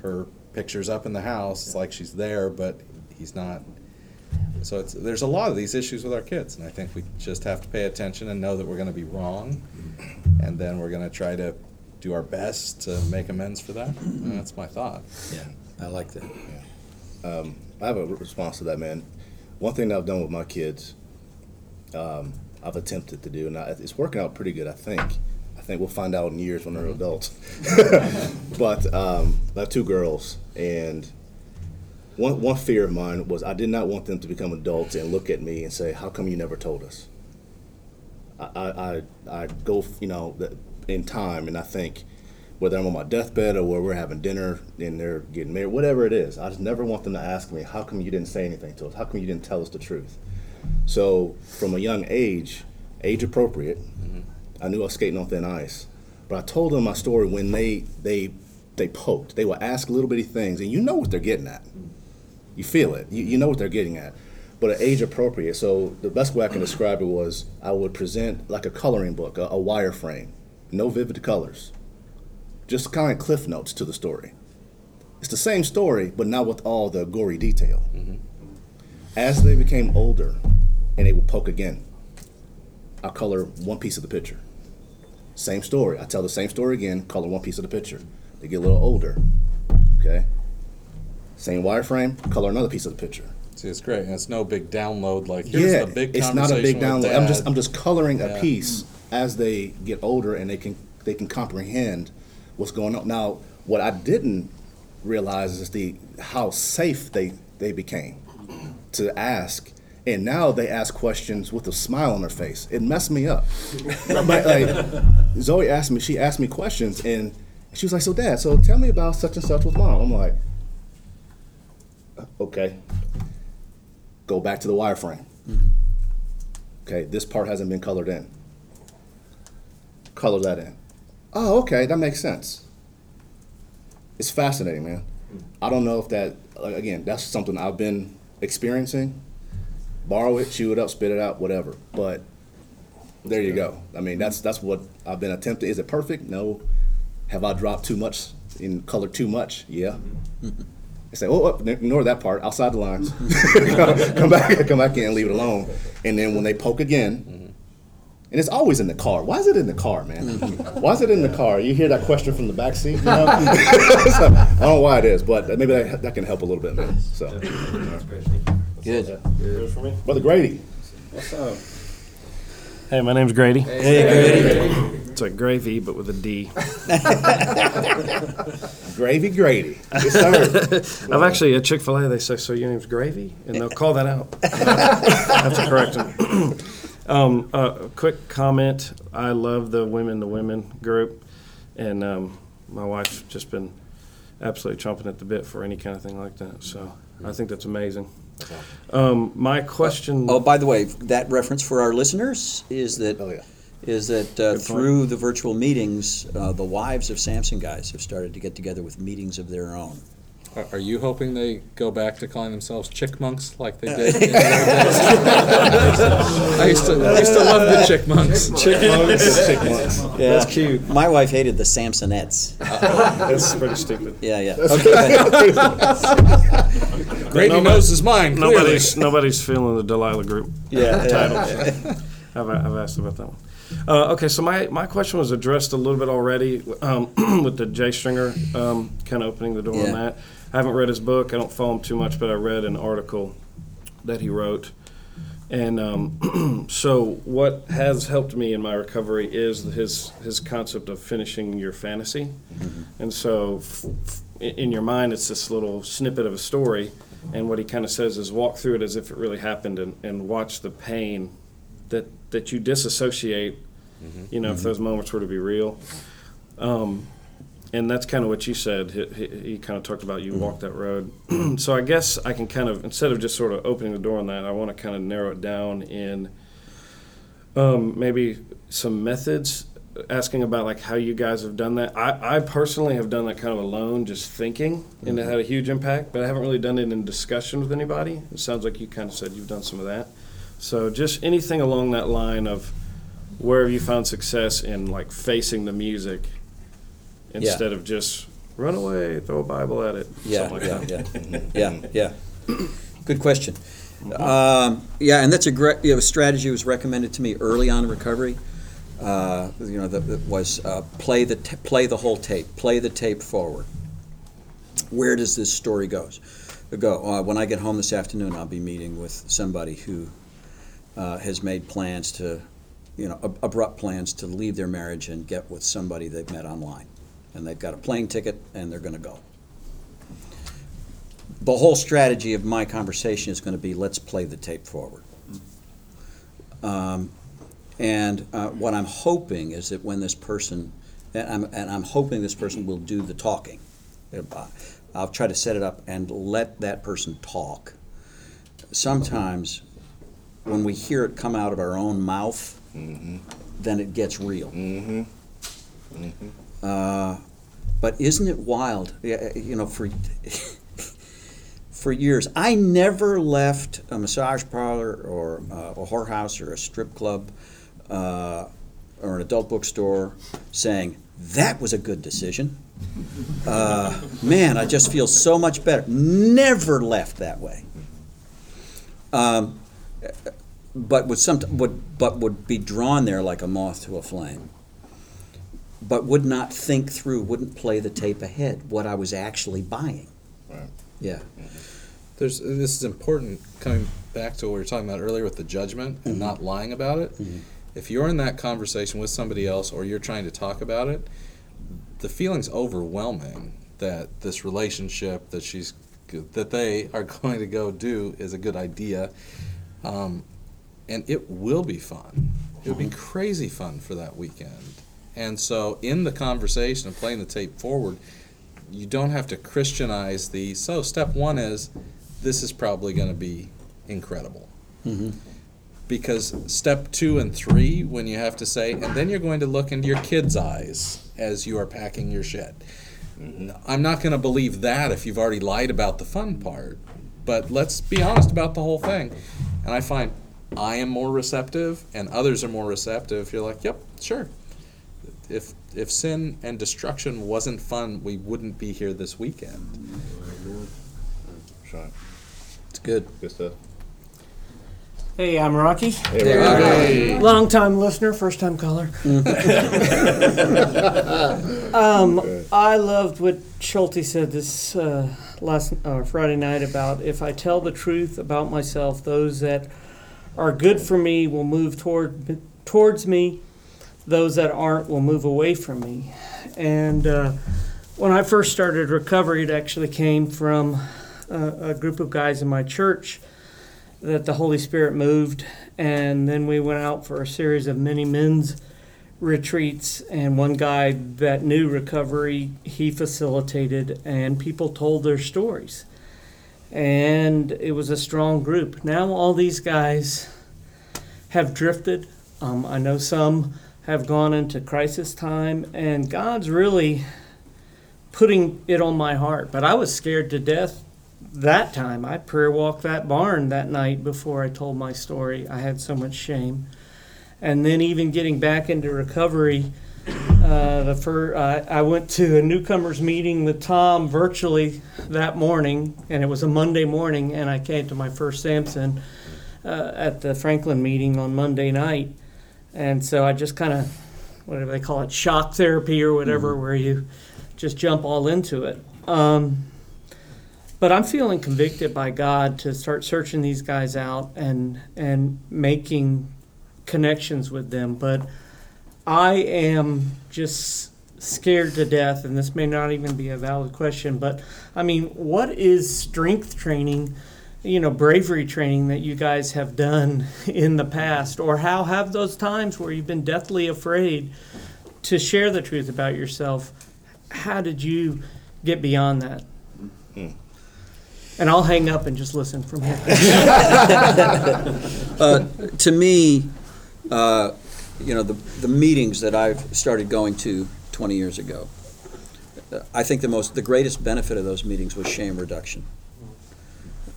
Her pictures up in the house, it's like she's there, but he's not. So it's, there's a lot of these issues with our kids, and I think we just have to pay attention and know that we're going to be wrong, and then we're going to try to do our best to make amends for that. And that's my thought. Yeah, I like that. Um, I have a response to that, man. One thing that I've done with my kids, um, I've attempted to do, and I, it's working out pretty good. I think. I think we'll find out in years when they're adults. but um, I have two girls, and one one fear of mine was I did not want them to become adults and look at me and say, "How come you never told us?" I I, I, go, you know, in time, and I think whether I'm on my deathbed or where we're having dinner and they're getting married, whatever it is, I just never want them to ask me, "How come you didn't say anything to us? How come you didn't tell us the truth?" So from a young age, age appropriate, mm-hmm. I knew I was skating on thin ice, but I told them my story when they they they poked. They will ask little bitty things, and you know what they're getting at. Mm-hmm. You feel it. You, you know what they're getting at. But at age appropriate. So the best way I can describe it was I would present like a coloring book, a, a wireframe, no vivid colors, just kind of cliff notes to the story. It's the same story, but not with all the gory detail. Mm-hmm. As they became older, and they would poke again, I color one piece of the picture. Same story. I tell the same story again, color one piece of the picture. They get a little older. Okay. Same wireframe, color another piece of the picture. See, it's great. And it's no big download. Like here's yeah, the big it's not a big conversation with download. I'm just I'm just coloring a piece as they get older and they can they can comprehend what's going on. Now, what I didn't realize is the how safe they they became to ask. And now they ask questions with a smile on their face. It messed me up. but like Zoe asked me, she asked me questions, and she was like, "So, Dad, so tell me about such and such with Mom." I'm like, "Okay." Go back to the wireframe. Mm-hmm. Okay, this part hasn't been colored in. Color that in. Oh, okay, that makes sense. It's fascinating, man. Mm-hmm. I don't know if that, like, again, that's something I've been experiencing. Borrow it, chew it up, spit it out, whatever. But there you go. I mean, that's that's what I've been attempting. Is it perfect? No. Have I dropped too much in color? Too much? Yeah. Mm-hmm. I say, oh, oh, ignore that part, outside the lines. come back, come back in, and leave it alone. And then when they poke again, and it's always in the car. Why is it in the car, man? why is it in the car? You hear that question from the back seat. You know? So, I don't know why it is, but maybe that, that can help a little bit, man. So, Good. Good for me, Brother Grady. What's up? Hey, my name's Grady. Hey, Grady. It's like gravy, but with a D. Gravy Grady. Yes, sir. I've actually at Chick Fil A. They say, "So your name's Gravy," and they'll call that out. I have to correct them. um, uh, quick comment: I love the women to women group, and um, my wife's just been absolutely chomping at the bit for any kind of thing like that. So I think that's amazing. Um, my question. Oh, by the way, that reference for our listeners is that Oh, yeah. Is that uh, through the virtual meetings, uh, the wives of Samson guys have started to get together with meetings of their own. Are- Are you hoping they go back to calling themselves chick monks like they did? in their days? I used to, I used to love the chick monks. Chick monks. Yeah, That's cute. My wife hated the Samsonettes. That's pretty stupid. Yeah, yeah. Okay, but- Grady knows his mind. clearly. Nobody's nobody's feeling the Delilah group yeah, title. yeah. I've, I've asked about that one. Uh, okay, so my, my question was addressed a little bit already um, with the Jay Stringer um, kind of opening the door Yeah. on that. I haven't read his book. I don't follow him too much, but I read an article that he wrote. And um, so, what has helped me in my recovery is his his concept of finishing your fantasy. And so, f- f- in in your mind, it's this little snippet of a story. And what he kind of says is walk through it as if it really happened and, and watch the pain that, that you disassociate, you know, if those moments were to be real. Um, and that's kind of what you said. He, he, he kind of talked about you walk that road. so I guess I can kind of, instead of just sort of opening the door on that, I want to kind of narrow it down in um, maybe some methods, asking about like how you guys have done that. I, I personally have done that kind of alone, just thinking, and it had a huge impact, but I haven't really done it in discussion with anybody. It sounds like you kind of said you've done some of that. So just anything along that line of where have you found success in like facing the music instead of just run away, throw a Bible at it, Yeah, something like yeah, that. yeah, yeah, yeah. Good question. Um, yeah, and that's a great you know, strategy was recommended to me early on in recovery. Uh, you know, that, that was uh, play the t- play the whole tape, play the tape forward. Where does this story goes? Go. Uh, when I get home this afternoon, I'll be meeting with somebody who uh, has made plans to, you know, ab- abrupt plans to leave their marriage and get with somebody they've met online, and they've got a plane ticket and they're going to go the whole strategy of my conversation is going to be let's play the tape forward. Um, and uh, what I'm hoping is that when this person, and I'm, and I'm hoping this person will do the talking. Uh, I'll try to set it up and let that person talk. Sometimes when we hear it come out of our own mouth, then it gets real. Uh, But isn't it wild? Yeah, You know, for for years, I never left a massage parlor or uh, a whorehouse or a strip club uh, or an adult bookstore saying that was a good decision. Uh, man, I just feel so much better. Never left that way. Um, but would some would but would be drawn there like a moth to a flame. But would not think through, wouldn't play the tape ahead, what I was actually buying. Right. Yeah. Mm-hmm. There's this is important coming back to what we were talking about earlier with the judgment and mm-hmm. not lying about it. Mm-hmm. If you're in that conversation with somebody else or you're trying to talk about it, the feeling's overwhelming that this relationship that she's that they are going to go do is a good idea. Um, and it will be fun. It would be crazy fun for that weekend. And so, in the conversation of playing the tape forward, you don't have to Christianize the. So, step one is this is probably going to be incredible. Mhm. Because step two and three, when you have to say, and then you're going to look into your kid's eyes as you are packing your shed. I'm not going to believe that if you've already lied about the fun part. But let's be honest about the whole thing. And I find I am more receptive and others are more receptive. You're like, yep, sure. If if sin and destruction wasn't fun, we wouldn't be here this weekend. Sean. It's good. Good stuff. Hey, I'm Rocky. Hey, Rocky. Hey. Long time listener, first time caller. um, I loved what Schulte said this uh, last uh, Friday night about if I tell the truth about myself, those that are good for me will move toward towards me. Those that aren't will move away from me. And uh, when I first started recovery, it actually came from a, a group of guys in my church that the Holy Spirit moved, and then we went out for a series of many men's retreats. And one guy that knew recovery, he facilitated, and people told their stories. And it was a strong group. Now all these guys have drifted. Um, I know some have gone into crisis time, and God's really putting it on my heart. But I was scared to death that time. I prayer walked that barn that night before I told my story. I had so much shame. And then even getting back into recovery, uh, the fir- uh, I went to a newcomers meeting with Tom virtually that morning, and it was a Monday morning, and I came to my first Samson uh, at the Franklin meeting on Monday night. And so I just kind of, whatever they call it, shock therapy or whatever, where you just jump all into it. Um, but I'm feeling convicted by God to start searching these guys out and and making connections with them. But I am just scared to death, and this may not even be a valid question. But I mean, what is strength training? You know, bravery training that you guys have done in the past, or how have those times where you've been deathly afraid to share the truth about yourself? How did you get beyond that? And I'll hang up and just listen from here. uh, to me, uh, you know, the, the meetings that I've started going to 20 years ago, I think the most, the greatest benefit of those meetings was shame reduction.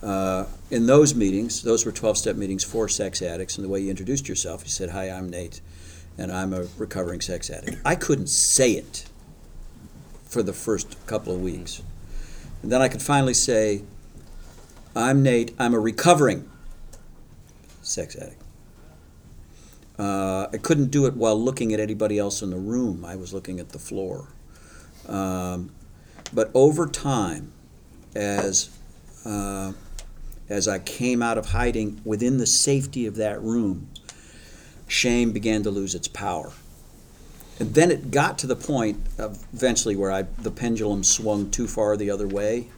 Uh, in those meetings, those were 12 step meetings for sex addicts, and the way you introduced yourself, you said, Hi, I'm Nate, and I'm a recovering sex addict. I couldn't say it for the first couple of weeks. And then I could finally say, I'm Nate, I'm a recovering sex addict. Uh, I couldn't do it while looking at anybody else in the room. I was looking at the floor. Um, but over time, as uh, as I came out of hiding within the safety of that room, shame began to lose its power. And then it got to the point eventually where I, the pendulum swung too far the other way.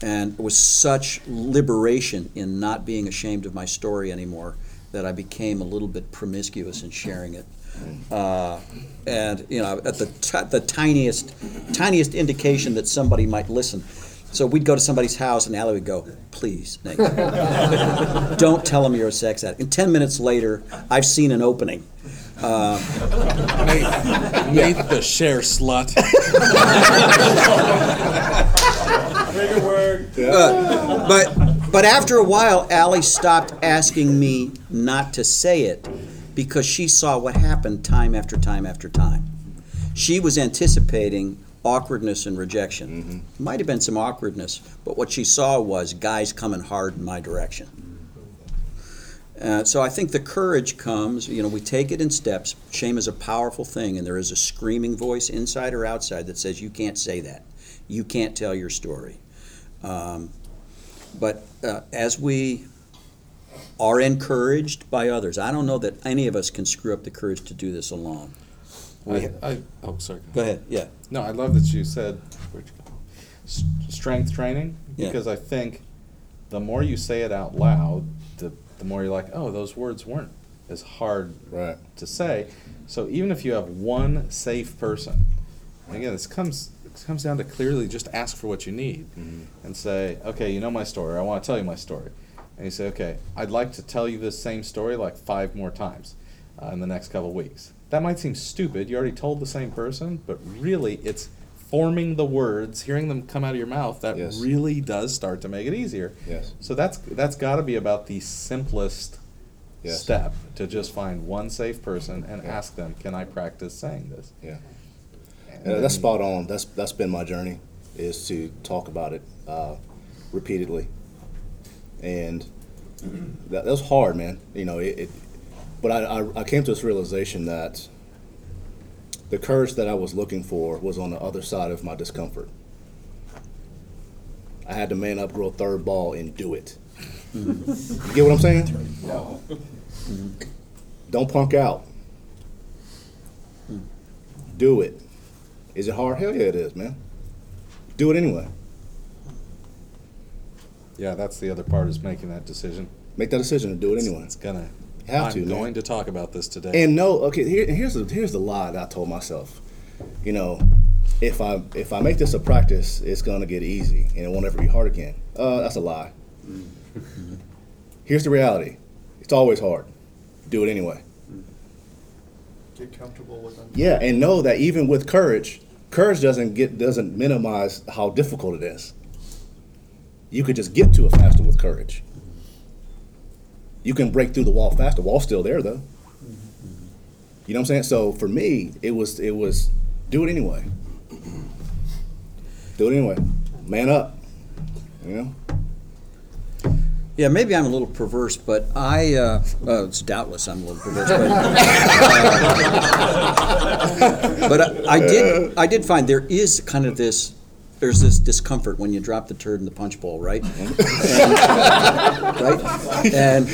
And it was such liberation in not being ashamed of my story anymore that I became a little bit promiscuous in sharing it. Uh, and you know, at the t- the tiniest tiniest indication that somebody might listen. So we'd go to somebody's house, and Allie would go, "Please, Nate, don't tell them you're a sex addict." And ten minutes later, I've seen an opening. Nate, Nate the share slut. Uh, but but after a while, Allie stopped asking me not to say it because she saw what happened time after time after time. She was anticipating awkwardness and rejection. Might have been some awkwardness, but what she saw was guys coming hard in my direction. Uh, so I think the courage comes, you know, we take it in steps. Shame is a powerful thing, and there is a screaming voice inside or outside that says, You can't say that. You can't tell your story. Um, but uh, as we are encouraged by others, I don't know that any of us can screw up the courage to do this alone. I, I, oh, sorry. Go ahead. Yeah. No, I love that you said where'd you go? S- strength training Yeah. because I think the more you say it out loud, the the more you're like, oh, those words weren't as hard Right. to say. So even if you have one safe person, and again, this comes this comes down to clearly just ask for what you need and say, okay, you know my story. I want to tell you my story. And you say, okay, I'd like to tell you this same story like five more times uh, in the next couple weeks. That might seem stupid. You already told the same person, but really, it's forming the words, hearing them come out of your mouth. That Yes. really does start to make it easier. Yes. So that's that's got to be about the simplest Yes. step to just find one safe person and Yeah. ask them, "Can I practice saying this?" Yeah. And that's spot on. That's that's been my journey is to talk about it uh, repeatedly, and that, that was hard, man. You know, it. it but I, I I came to this realization that the courage that I was looking for was on the other side of my discomfort. I had to man up, grow a third ball, and do it. You get what I'm saying? No. Don't punk out. Do it. Is it hard? Hell yeah, it is, man. Do it anyway. Yeah, that's the other part is making that decision. Make that decision and do it anyway. It's gonna. You have I'm to, man. going to talk about this today. And no, okay. Here, here's the here's the lie that I told myself. You know, if I if I make this a practice, it's gonna get easy and it won't ever be hard again. Uh, that's a lie. Here's the reality. It's always hard. Do it anyway. Get comfortable with them. Yeah, and know that even with courage, courage doesn't get doesn't minimize how difficult it is. You could just get to it faster with courage. You can break through the wall faster. Wall's still there though. You know what I'm saying? So for me, it was it was do it anyway. Do it anyway. Man up. You know? Yeah, maybe I'm a little perverse, but I, uh, uh, it's doubtless I'm a little perverse, but, uh, but I, I did, I did find there is kind of this, there's this discomfort when you drop the turd in the punch bowl, right? And, right? And,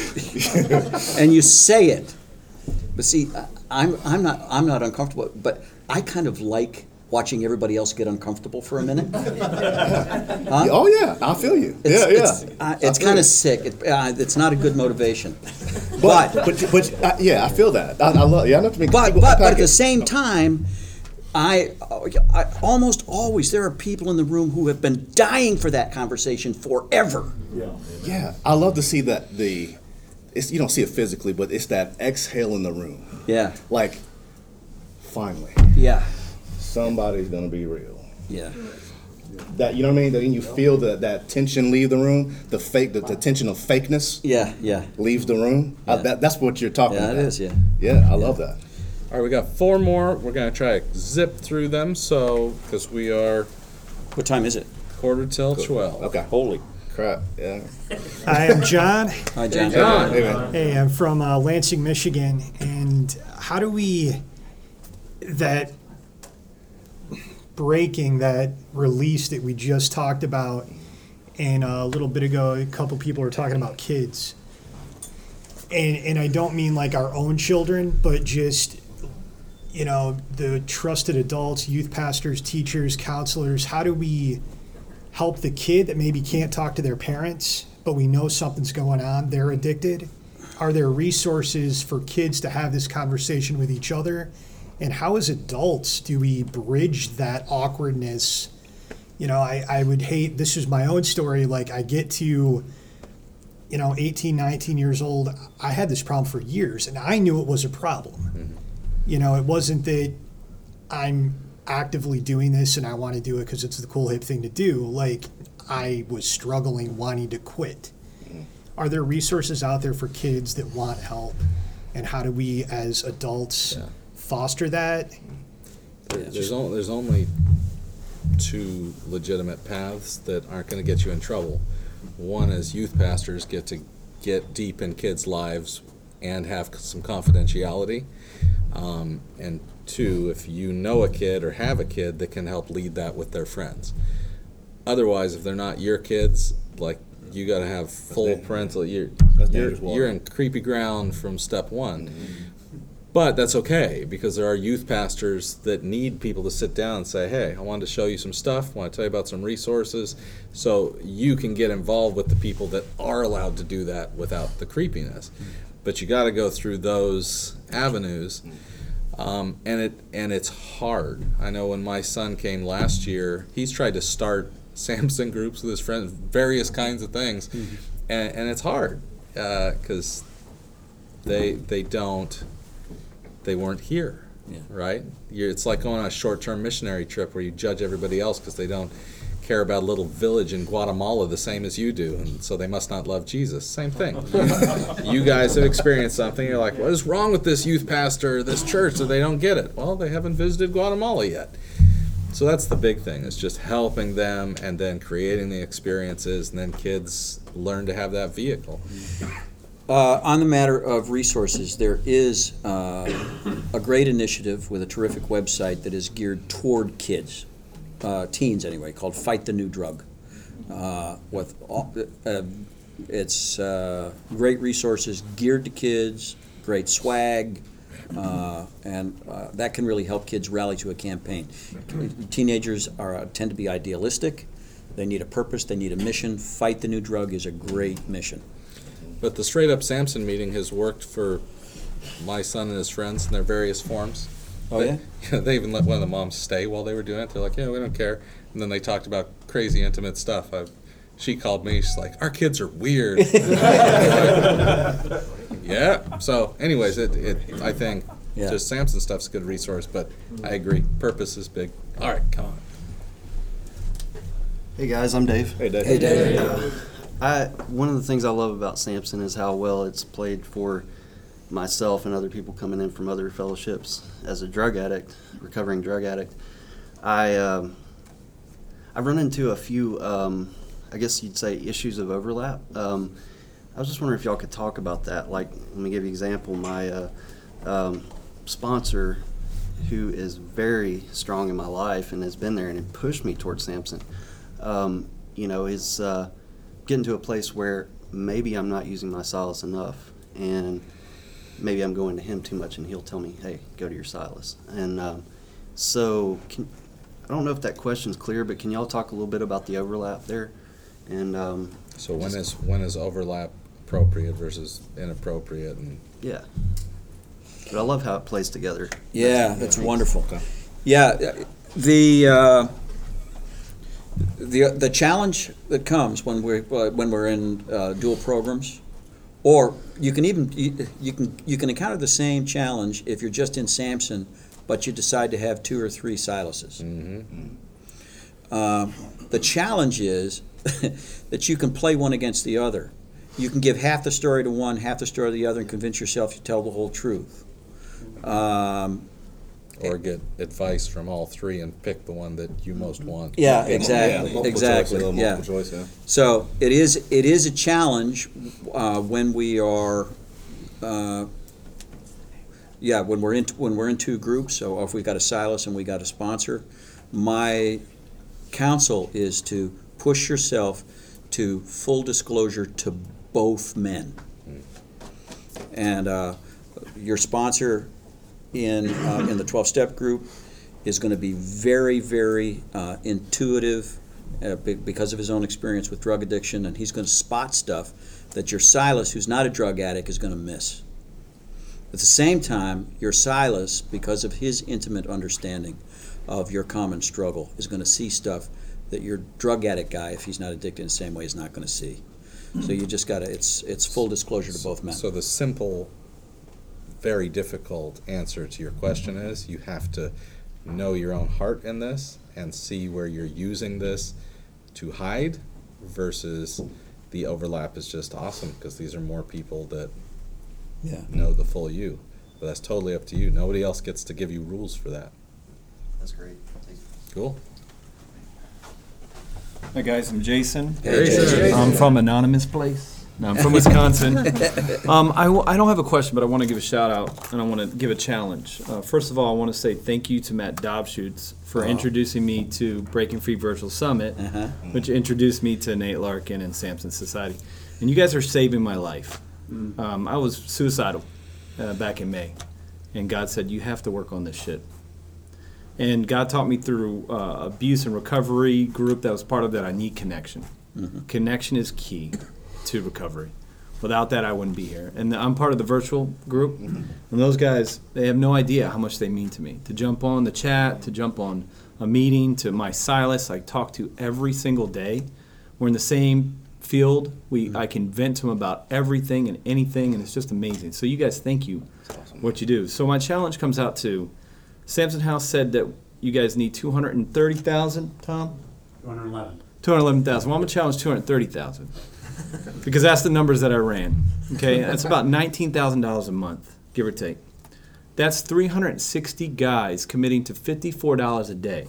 and you say it, but see, I- I'm, I'm not, I'm not uncomfortable, but I kind of like watching everybody else get uncomfortable for a minute. Huh? Oh yeah, I feel you. It's, yeah, yeah. It's, uh, it's kind of sick. It, uh, it's not a good motivation. But but but uh, yeah, I feel that. I, I love. Yeah, I know what you mean. But but, but at the same time, I, I almost always there are people in the room who have been dying for that conversation forever. Yeah, I love to see that the. It's you don't see it physically, but it's that exhale in the room. Yeah. Like, finally, Yeah. Somebody's gonna be real. Yeah. That you know what I mean? That when you feel that that tension leave the room, the fake, the, the tension of fakeness Yeah. Yeah. leaves the room. I, that, that's what you're talking Yeah, about. it is. Yeah. Yeah, I love that. All right, we got four more. We're gonna try to zip through them. So because we are What time is it? quarter till twelve. Okay. Holy. Crap. Yeah. I am John. Hi, John. Hey, man. Hey, I'm from uh, Lansing, Michigan. And how do we that breaking that release that we just talked about, and uh, a little bit ago, a couple people were talking about kids, and and I don't mean like our own children, but just you know the trusted adults, youth pastors, teachers, counselors. How do we help the kid that maybe can't talk to their parents, but we know something's going on, they're addicted? Are there resources for kids to have this conversation with each other? And how, as adults, do we bridge that awkwardness? You know, I, I would hate this is my own story. Like, I get to, you know, 18, 19 years old. I had this problem for years, and I knew it was a problem. Mm-hmm. You know, it wasn't that I'm actively doing this and I want to do it because it's the cool hip thing to do. Like, I was struggling wanting to quit. Mm-hmm. Are there resources out there for kids that want help? And how do we, as adults, foster that? There's only, there's only two legitimate paths that aren't gonna get you in trouble. One is youth pastors get to get deep in kids' lives and have some confidentiality. Um, and two, if you know a kid or have a kid that can help lead that with their friends. Otherwise, if they're not your kids, like you got to have full dan- parental. You're that's you're, dangerous water. you're in creepy ground from step one. But that's okay because there are youth pastors that need people to sit down and say, "Hey, I wanted to show you some stuff. I want to tell you about some resources, so you can get involved with the people that are allowed to do that without the creepiness." But you got to go through those avenues, um, and it and it's hard. I know when my son came last year, he's tried to start Samson groups with his friends, various kinds of things, and, and it's hard because they they don't they weren't here, right? You're, it's like going on a short-term missionary trip where you judge everybody else because they don't care about a little village in Guatemala the same as you do, and so they must not love Jesus. Same thing. you guys have experienced something. You're like, what is wrong with this youth pastor, this church, that they don't get it? Well, they haven't visited Guatemala yet. So that's the big thing. Is just helping them and then creating the experiences, and then kids learn to have that vehicle. Uh, on the matter of resources, there is uh, a great initiative with a terrific website that is geared toward kids, uh, teens anyway, called Fight the New Drug. Uh, with all, uh, it's uh, great resources geared to kids, great swag, uh, and uh, that can really help kids rally to a campaign. Teenagers are tend to be idealistic. They need a purpose. They need a mission. Fight the New Drug is a great mission. But the straight up Samson meeting has worked for my son and his friends in their various forms. Oh, they, yeah? They even let one of the moms stay while they were doing it. They're like, yeah, we don't care. And then they talked about crazy intimate stuff. I, she called me. She's like, our kids are weird. yeah. So, anyways, it, it I think Yeah. just Samson stuff's a good resource. But I agree, purpose is big. All right, come on. Hey guys, I'm Dave. Hey, Dave. Hey, Dave. Uh, I one of the things I love about Samson is how well it's played for myself and other people coming in from other fellowships. As a drug addict, recovering drug addict, I um, I've run into a few, um, I guess you'd say, issues of overlap. Um, I was just wondering if y'all could talk about that. Like, let me give you an example. My uh, um, sponsor, who is very strong in my life and has been there and pushed me towards Samson, um, you know, is uh, getting to a place where maybe I'm not using my Silas enough, and maybe I'm going to him too much, and he'll tell me, "Hey, go to your Silas." And um, so, can, I don't know if that question's clear, but can y'all talk a little bit about the overlap there? And um, So when is when is overlap appropriate versus inappropriate? And yeah, but I love how it plays together. Yeah, that's wonderful. Yeah, the uh, the the challenge that comes when we're uh, when we're in uh, dual programs, or you can even you, you can you can encounter the same challenge if you're just in Samson, but you decide to have two or three Silases. Uh, the challenge is that you can play one against the other. You can give half the story to one, half the story to the other, and convince yourself you tell the whole truth. Um, or get advice from all three and pick the one that you most want. Yeah, exactly, exactly, yeah. So it is, it is a challenge uh, when we are, uh, yeah, when we're in, when we're in two groups, so if we've got a Silas and we got a sponsor, my counsel is to push yourself to full disclosure to both men. And uh, your sponsor in, uh, in the 12-step group is going to be very, very uh, intuitive uh, be- because of his own experience with drug addiction, and he's going to spot stuff that your Silas, who's not a drug addict, is going to miss. At the same time, your Silas, because of his intimate understanding of your common struggle, is going to see stuff that your drug addict guy, if he's not addicted in the same way, is not going to see. So you just got to, it's, it's full disclosure to both men. So the simple very difficult answer to your question is. You have to know your own heart in this and see where you're using this to hide versus the overlap is just awesome because these are more people that Yeah. know the full you. But that's totally up to you. Nobody else gets to give you rules for that. That's great. Thank. Cool. Hi guys, I'm Jason. Hey, Jason. I'm from Anonymous Place. No, I'm from Wisconsin. um, I, w- I don't have a question, but I want to give a shout out and I want to give a challenge. Uh, first of all, I want to say thank you to Matt Dobschutz for Oh. introducing me to Breaking Free Virtual Summit, Uh-huh. which introduced me to Nate Larkin and Samson Society. And you guys are saving my life. Mm. Um, I was suicidal uh, back in May, and God said, You have to work on this shit. And God taught me through uh, abuse and recovery group that was part of that. I need connection. Mhm. Connection is key to recovery. Without that, I wouldn't be here. And I'm part of the virtual group. Mm-hmm. And those guys, they have no idea how much they mean to me. To jump on the chat, to jump on a meeting, to my Silas, I talk to every single day. We're in the same field. We mm-hmm. I can vent to them about everything and anything, and it's just amazing. So you guys, thank you, what you do. So my challenge comes out to, Samson House said that you guys need two hundred and thirty thousand. Tom. 211. Two hundred eleven thousand. Well, I'm gonna challenge two hundred thirty thousand because that's the numbers that I ran. Okay, that's about nineteen thousand dollars a month, give or take. That's three hundred and sixty guys committing to fifty-four dollars a day.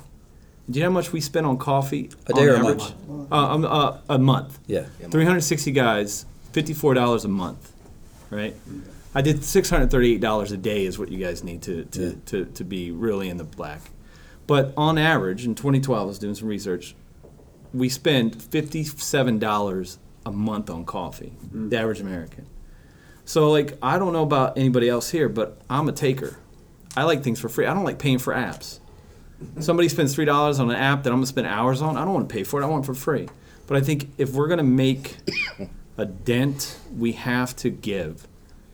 Do you know how much we spend on coffee A day on or a average? month? Uh, um, uh, a month. Yeah. Three hundred sixty guys, fifty-four dollars a month, right? I did six hundred thirty-eight dollars a day is what you guys need to to, Yeah. to to be really in the black. But on average, in 2012, I was doing some research. We spend fifty-seven dollars a month on coffee, the average American. So, like, I don't know about anybody else here, but I'm a taker. I like things for free. I don't like paying for apps. Somebody spends three dollars on an app that I'm gonna spend hours on. I don't want to pay for it. I want it for free. But I think if we're gonna make a dent, we have to give.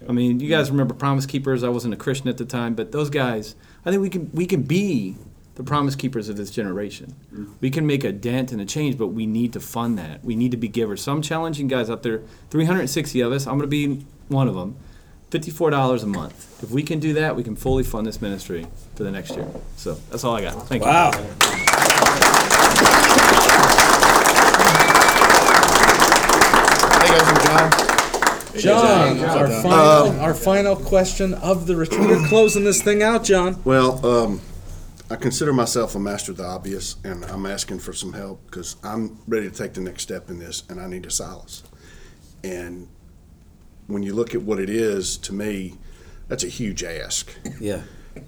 I mean, you guys remember Promise Keepers? I wasn't a Christian at the time, but those guys, I think we can we can be the Promise Keepers of this generation. We can make a dent and a change, but we need to fund that. We need to be givers. So I'm challenging guys out there. 360 of us. I'm going to be one of them. $54 a month. If we can do that, we can fully fund this ministry for the next year. So that's all I got. Thank you. Wow. Hey guys, I'm John. John, John. our final, Um, our final question of the retreat. We're closing this thing out, John. Well, um, I consider myself a master of the obvious, and I'm asking for some help because I'm ready to take the next step in this, and I need a Silas. And when you look at what it is, to me, that's a huge ask. Yeah.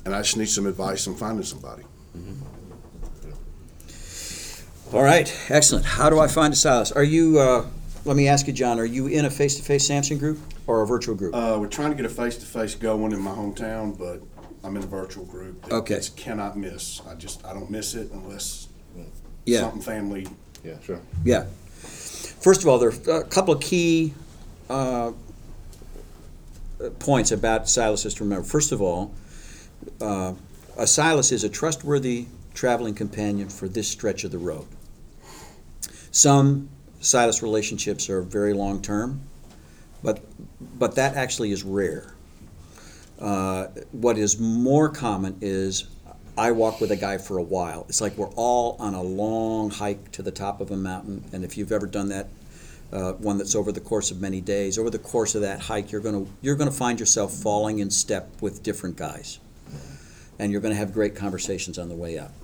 And I just need some advice on finding somebody. All right, excellent. How do I find a Silas? Are you, uh, let me ask you, John, are you in a face-to-face Samson group or a virtual group? Uh, we're trying to get a face-to-face going in my hometown, but I'm in a virtual group. that Okay. just cannot miss. I just I don't miss it unless Yeah. something family. Yeah, sure. Yeah. First of all, there are a couple of key uh, points about Silas to remember. First of all, uh, a Silas is a trustworthy traveling companion for this stretch of the road. Some Silas relationships are very long term, but but that actually is rare. Uh, what is more common is I walk with a guy for a while. It's like we're all on a long hike to the top of a mountain, and if you've ever done that, uh, one that's over the course of many days, over the course of that hike, you're gonna you're gonna find yourself falling in step with different guys, and you're gonna have great conversations on the way up.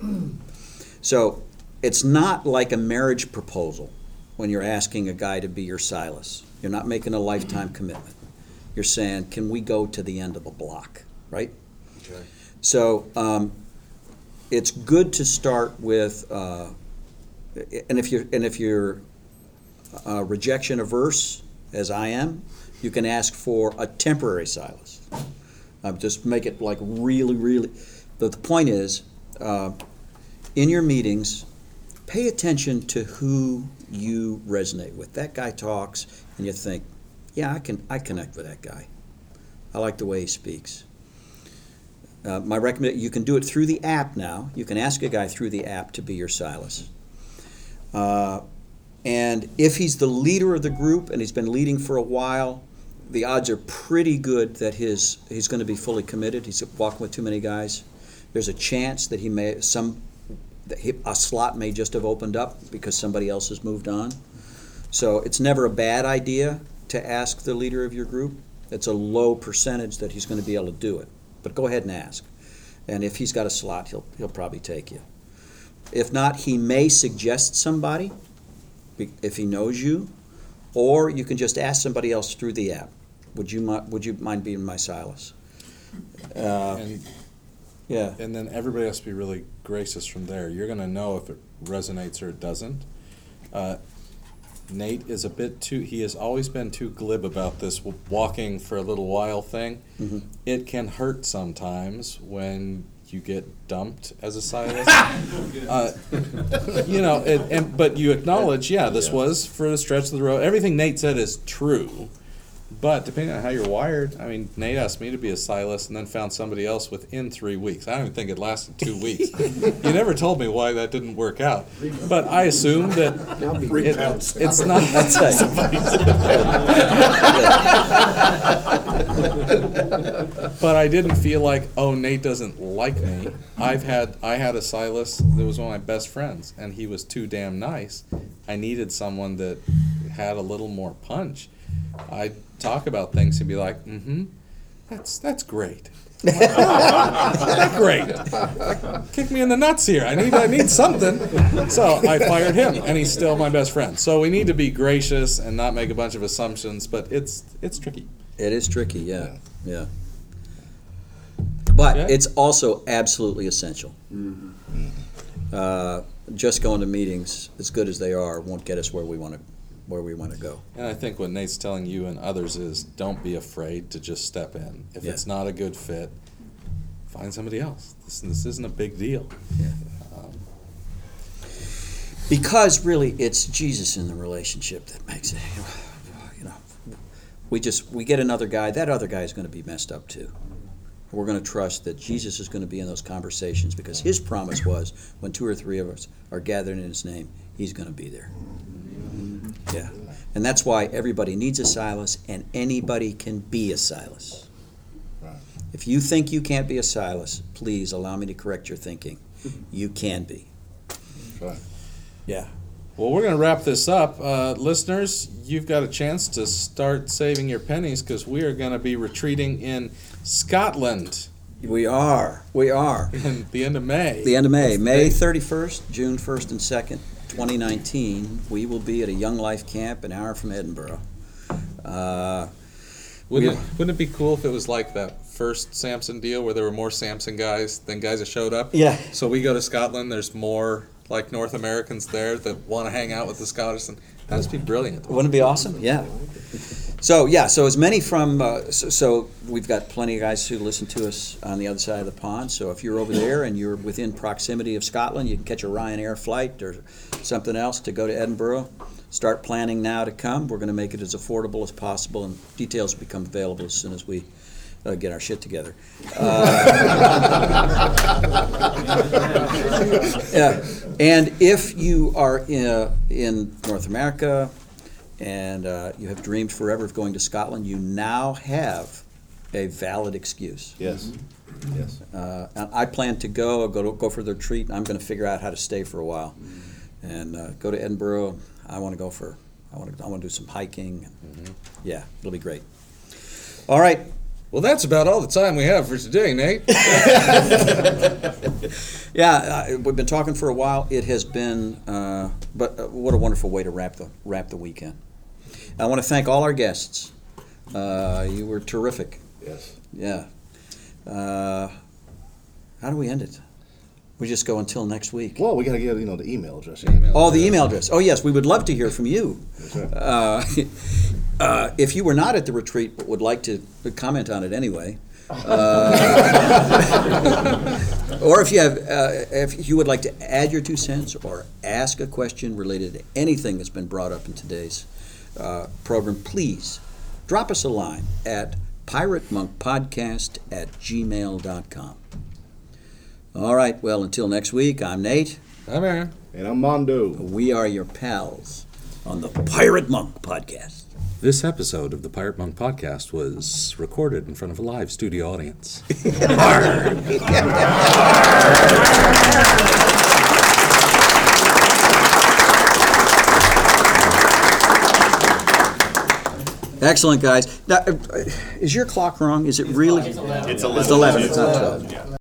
So it's not like a marriage proposal when you're asking a guy to be your Silas. You're not making a lifetime commitment. You're saying, can we go to the end of the block, right? Okay. So um, it's good to start with, uh, and if you're and if you're uh, rejection averse, as I am, you can ask for a temporary Silas. Uh, just make it like really, really. The, the point is, uh, in your meetings, pay attention to who you resonate with. That guy talks, and you think, yeah, I can I connect with that guy. I like the way he speaks. Uh, my recommend you can do it through the app now. You can ask a guy through the app to be your Silas. Uh, and if he's the leader of the group and he's been leading for a while, the odds are pretty good that his he's going to be fully committed. He's walking with too many guys. There's a chance that he may some he, a slot may just have opened up because somebody else has moved on. So it's never a bad idea to ask the leader of your group. It's a low percentage that he's going to be able to do it, but go ahead and ask. And if he's got a slot, he'll he'll probably take you. If not, he may suggest somebody if he knows you, or you can just ask somebody else through the app. Would you would you mind being my Silas? Uh, And, yeah. and then everybody has to be really gracious from there. You're going to know if it resonates or it doesn't. Uh, Nate is a bit too, he has always been too glib about this walking for a little while thing. Mhm. It can hurt sometimes when you get dumped as a Silas. uh, you know, it, and but you acknowledge, yeah, this Yeah. was for the stretch of the road. Everything Nate said is true. But depending on how you're wired, I mean, Nate asked me to be a Silas and then found somebody else within three weeks. I don't even think it lasted two weeks. you never told me why that didn't work out. But I assume that it, it's not. That's but I didn't feel like, oh, Nate doesn't like me. I've had I had a Silas that was one of my best friends, and he was too damn nice. I needed someone that had a little more punch. I'd talk about things and be like, mm-hmm, that's that's great. that's great. Kick me in the nuts here. I need I need something. So I fired him, and he's still my best friend. So we need to be gracious and not make a bunch of assumptions, but it's it's tricky. It is tricky, yeah, yeah. But Okay. it's also absolutely essential. Uh, just going to meetings, as good as they are, won't get us where we want to, where we want to go. And I think what Nate's telling you and others is don't be afraid to just step in. If Yeah. it's not a good fit, find somebody else. This, this isn't a big deal. Um, Because really, it's Jesus in the relationship that makes it. You know, we just we get another guy. That other guy is going to be messed up too. We're going to trust that Jesus is going to be in those conversations because His promise was, when two or three of us are gathered in His name, He's going to be there. Yeah, and that's why everybody needs a Silas, and anybody can be a Silas. If you think you can't be a Silas, please allow me to correct your thinking. You can be. Right. Yeah. Well, we're going to wrap this up. Uh, listeners, you've got a chance to start saving your pennies because we are going to be retreating in Scotland. We are. We are. In the end of May. The end of May, That's May 31st, June 1st and 2nd, 2019, we will be at a Young Life Camp an hour from Edinburgh. Uh, Wouldn't it, wouldn't it be cool if it was like that first Samson deal where there were more Samson guys than guys that showed up? Yeah. So we go to Scotland, there's more like North Americans there that want to hang out with the Scottish, and that would be brilliant. Wouldn't it be awesome? Yeah. So yeah, so as many from uh, so, so we've got plenty of guys who listen to us on the other side of the pond. So if you're over there and you're within proximity of Scotland, you can catch a Ryanair flight or something else to go to Edinburgh. Start planning now to come. We're going to make it as affordable as possible, and details become available as soon as we uh, get our shit together. Uh, yeah, and if you are in, uh, in North America and uh, you have dreamed forever of going to Scotland, you now have a valid excuse. Yes. Yes. Uh, and I plan to go. I'll go to, go for the retreat. I'm going to figure out how to stay for a while, and uh, go to Edinburgh. I want to go for. I want to. I want to do some hiking. Yeah, it'll be great. All right. Well, that's about all the time we have for today, Nate. Yeah, uh, we've been talking for a while. It has been, uh, but uh, what a wonderful way to wrap the wrap the weekend. I want to thank all our guests. Uh, you were terrific. Yes. Yeah. Uh, how do we end it? We just go until next week. Well, we got to get you know the email address. Oh, the email address. Oh, yes, we would love to hear from you. Right. Uh, uh, if you were not at the retreat but would like to comment on it anyway, uh, or if you have, uh, if you would like to add your two cents or ask a question related to anything that's been brought up in today's uh, program, please drop us a line at piratemonkpodcast at gmail.com. All right, well, until next week, I'm Nate. I'm Aaron. And I'm Mondo. We are your pals on the Pirate Monk Podcast. This episode of the Pirate Monk Podcast was recorded in front of a live studio audience. Excellent, guys. Now, uh, is your clock wrong? Is it really? It's 11. It's 11, it's not 12.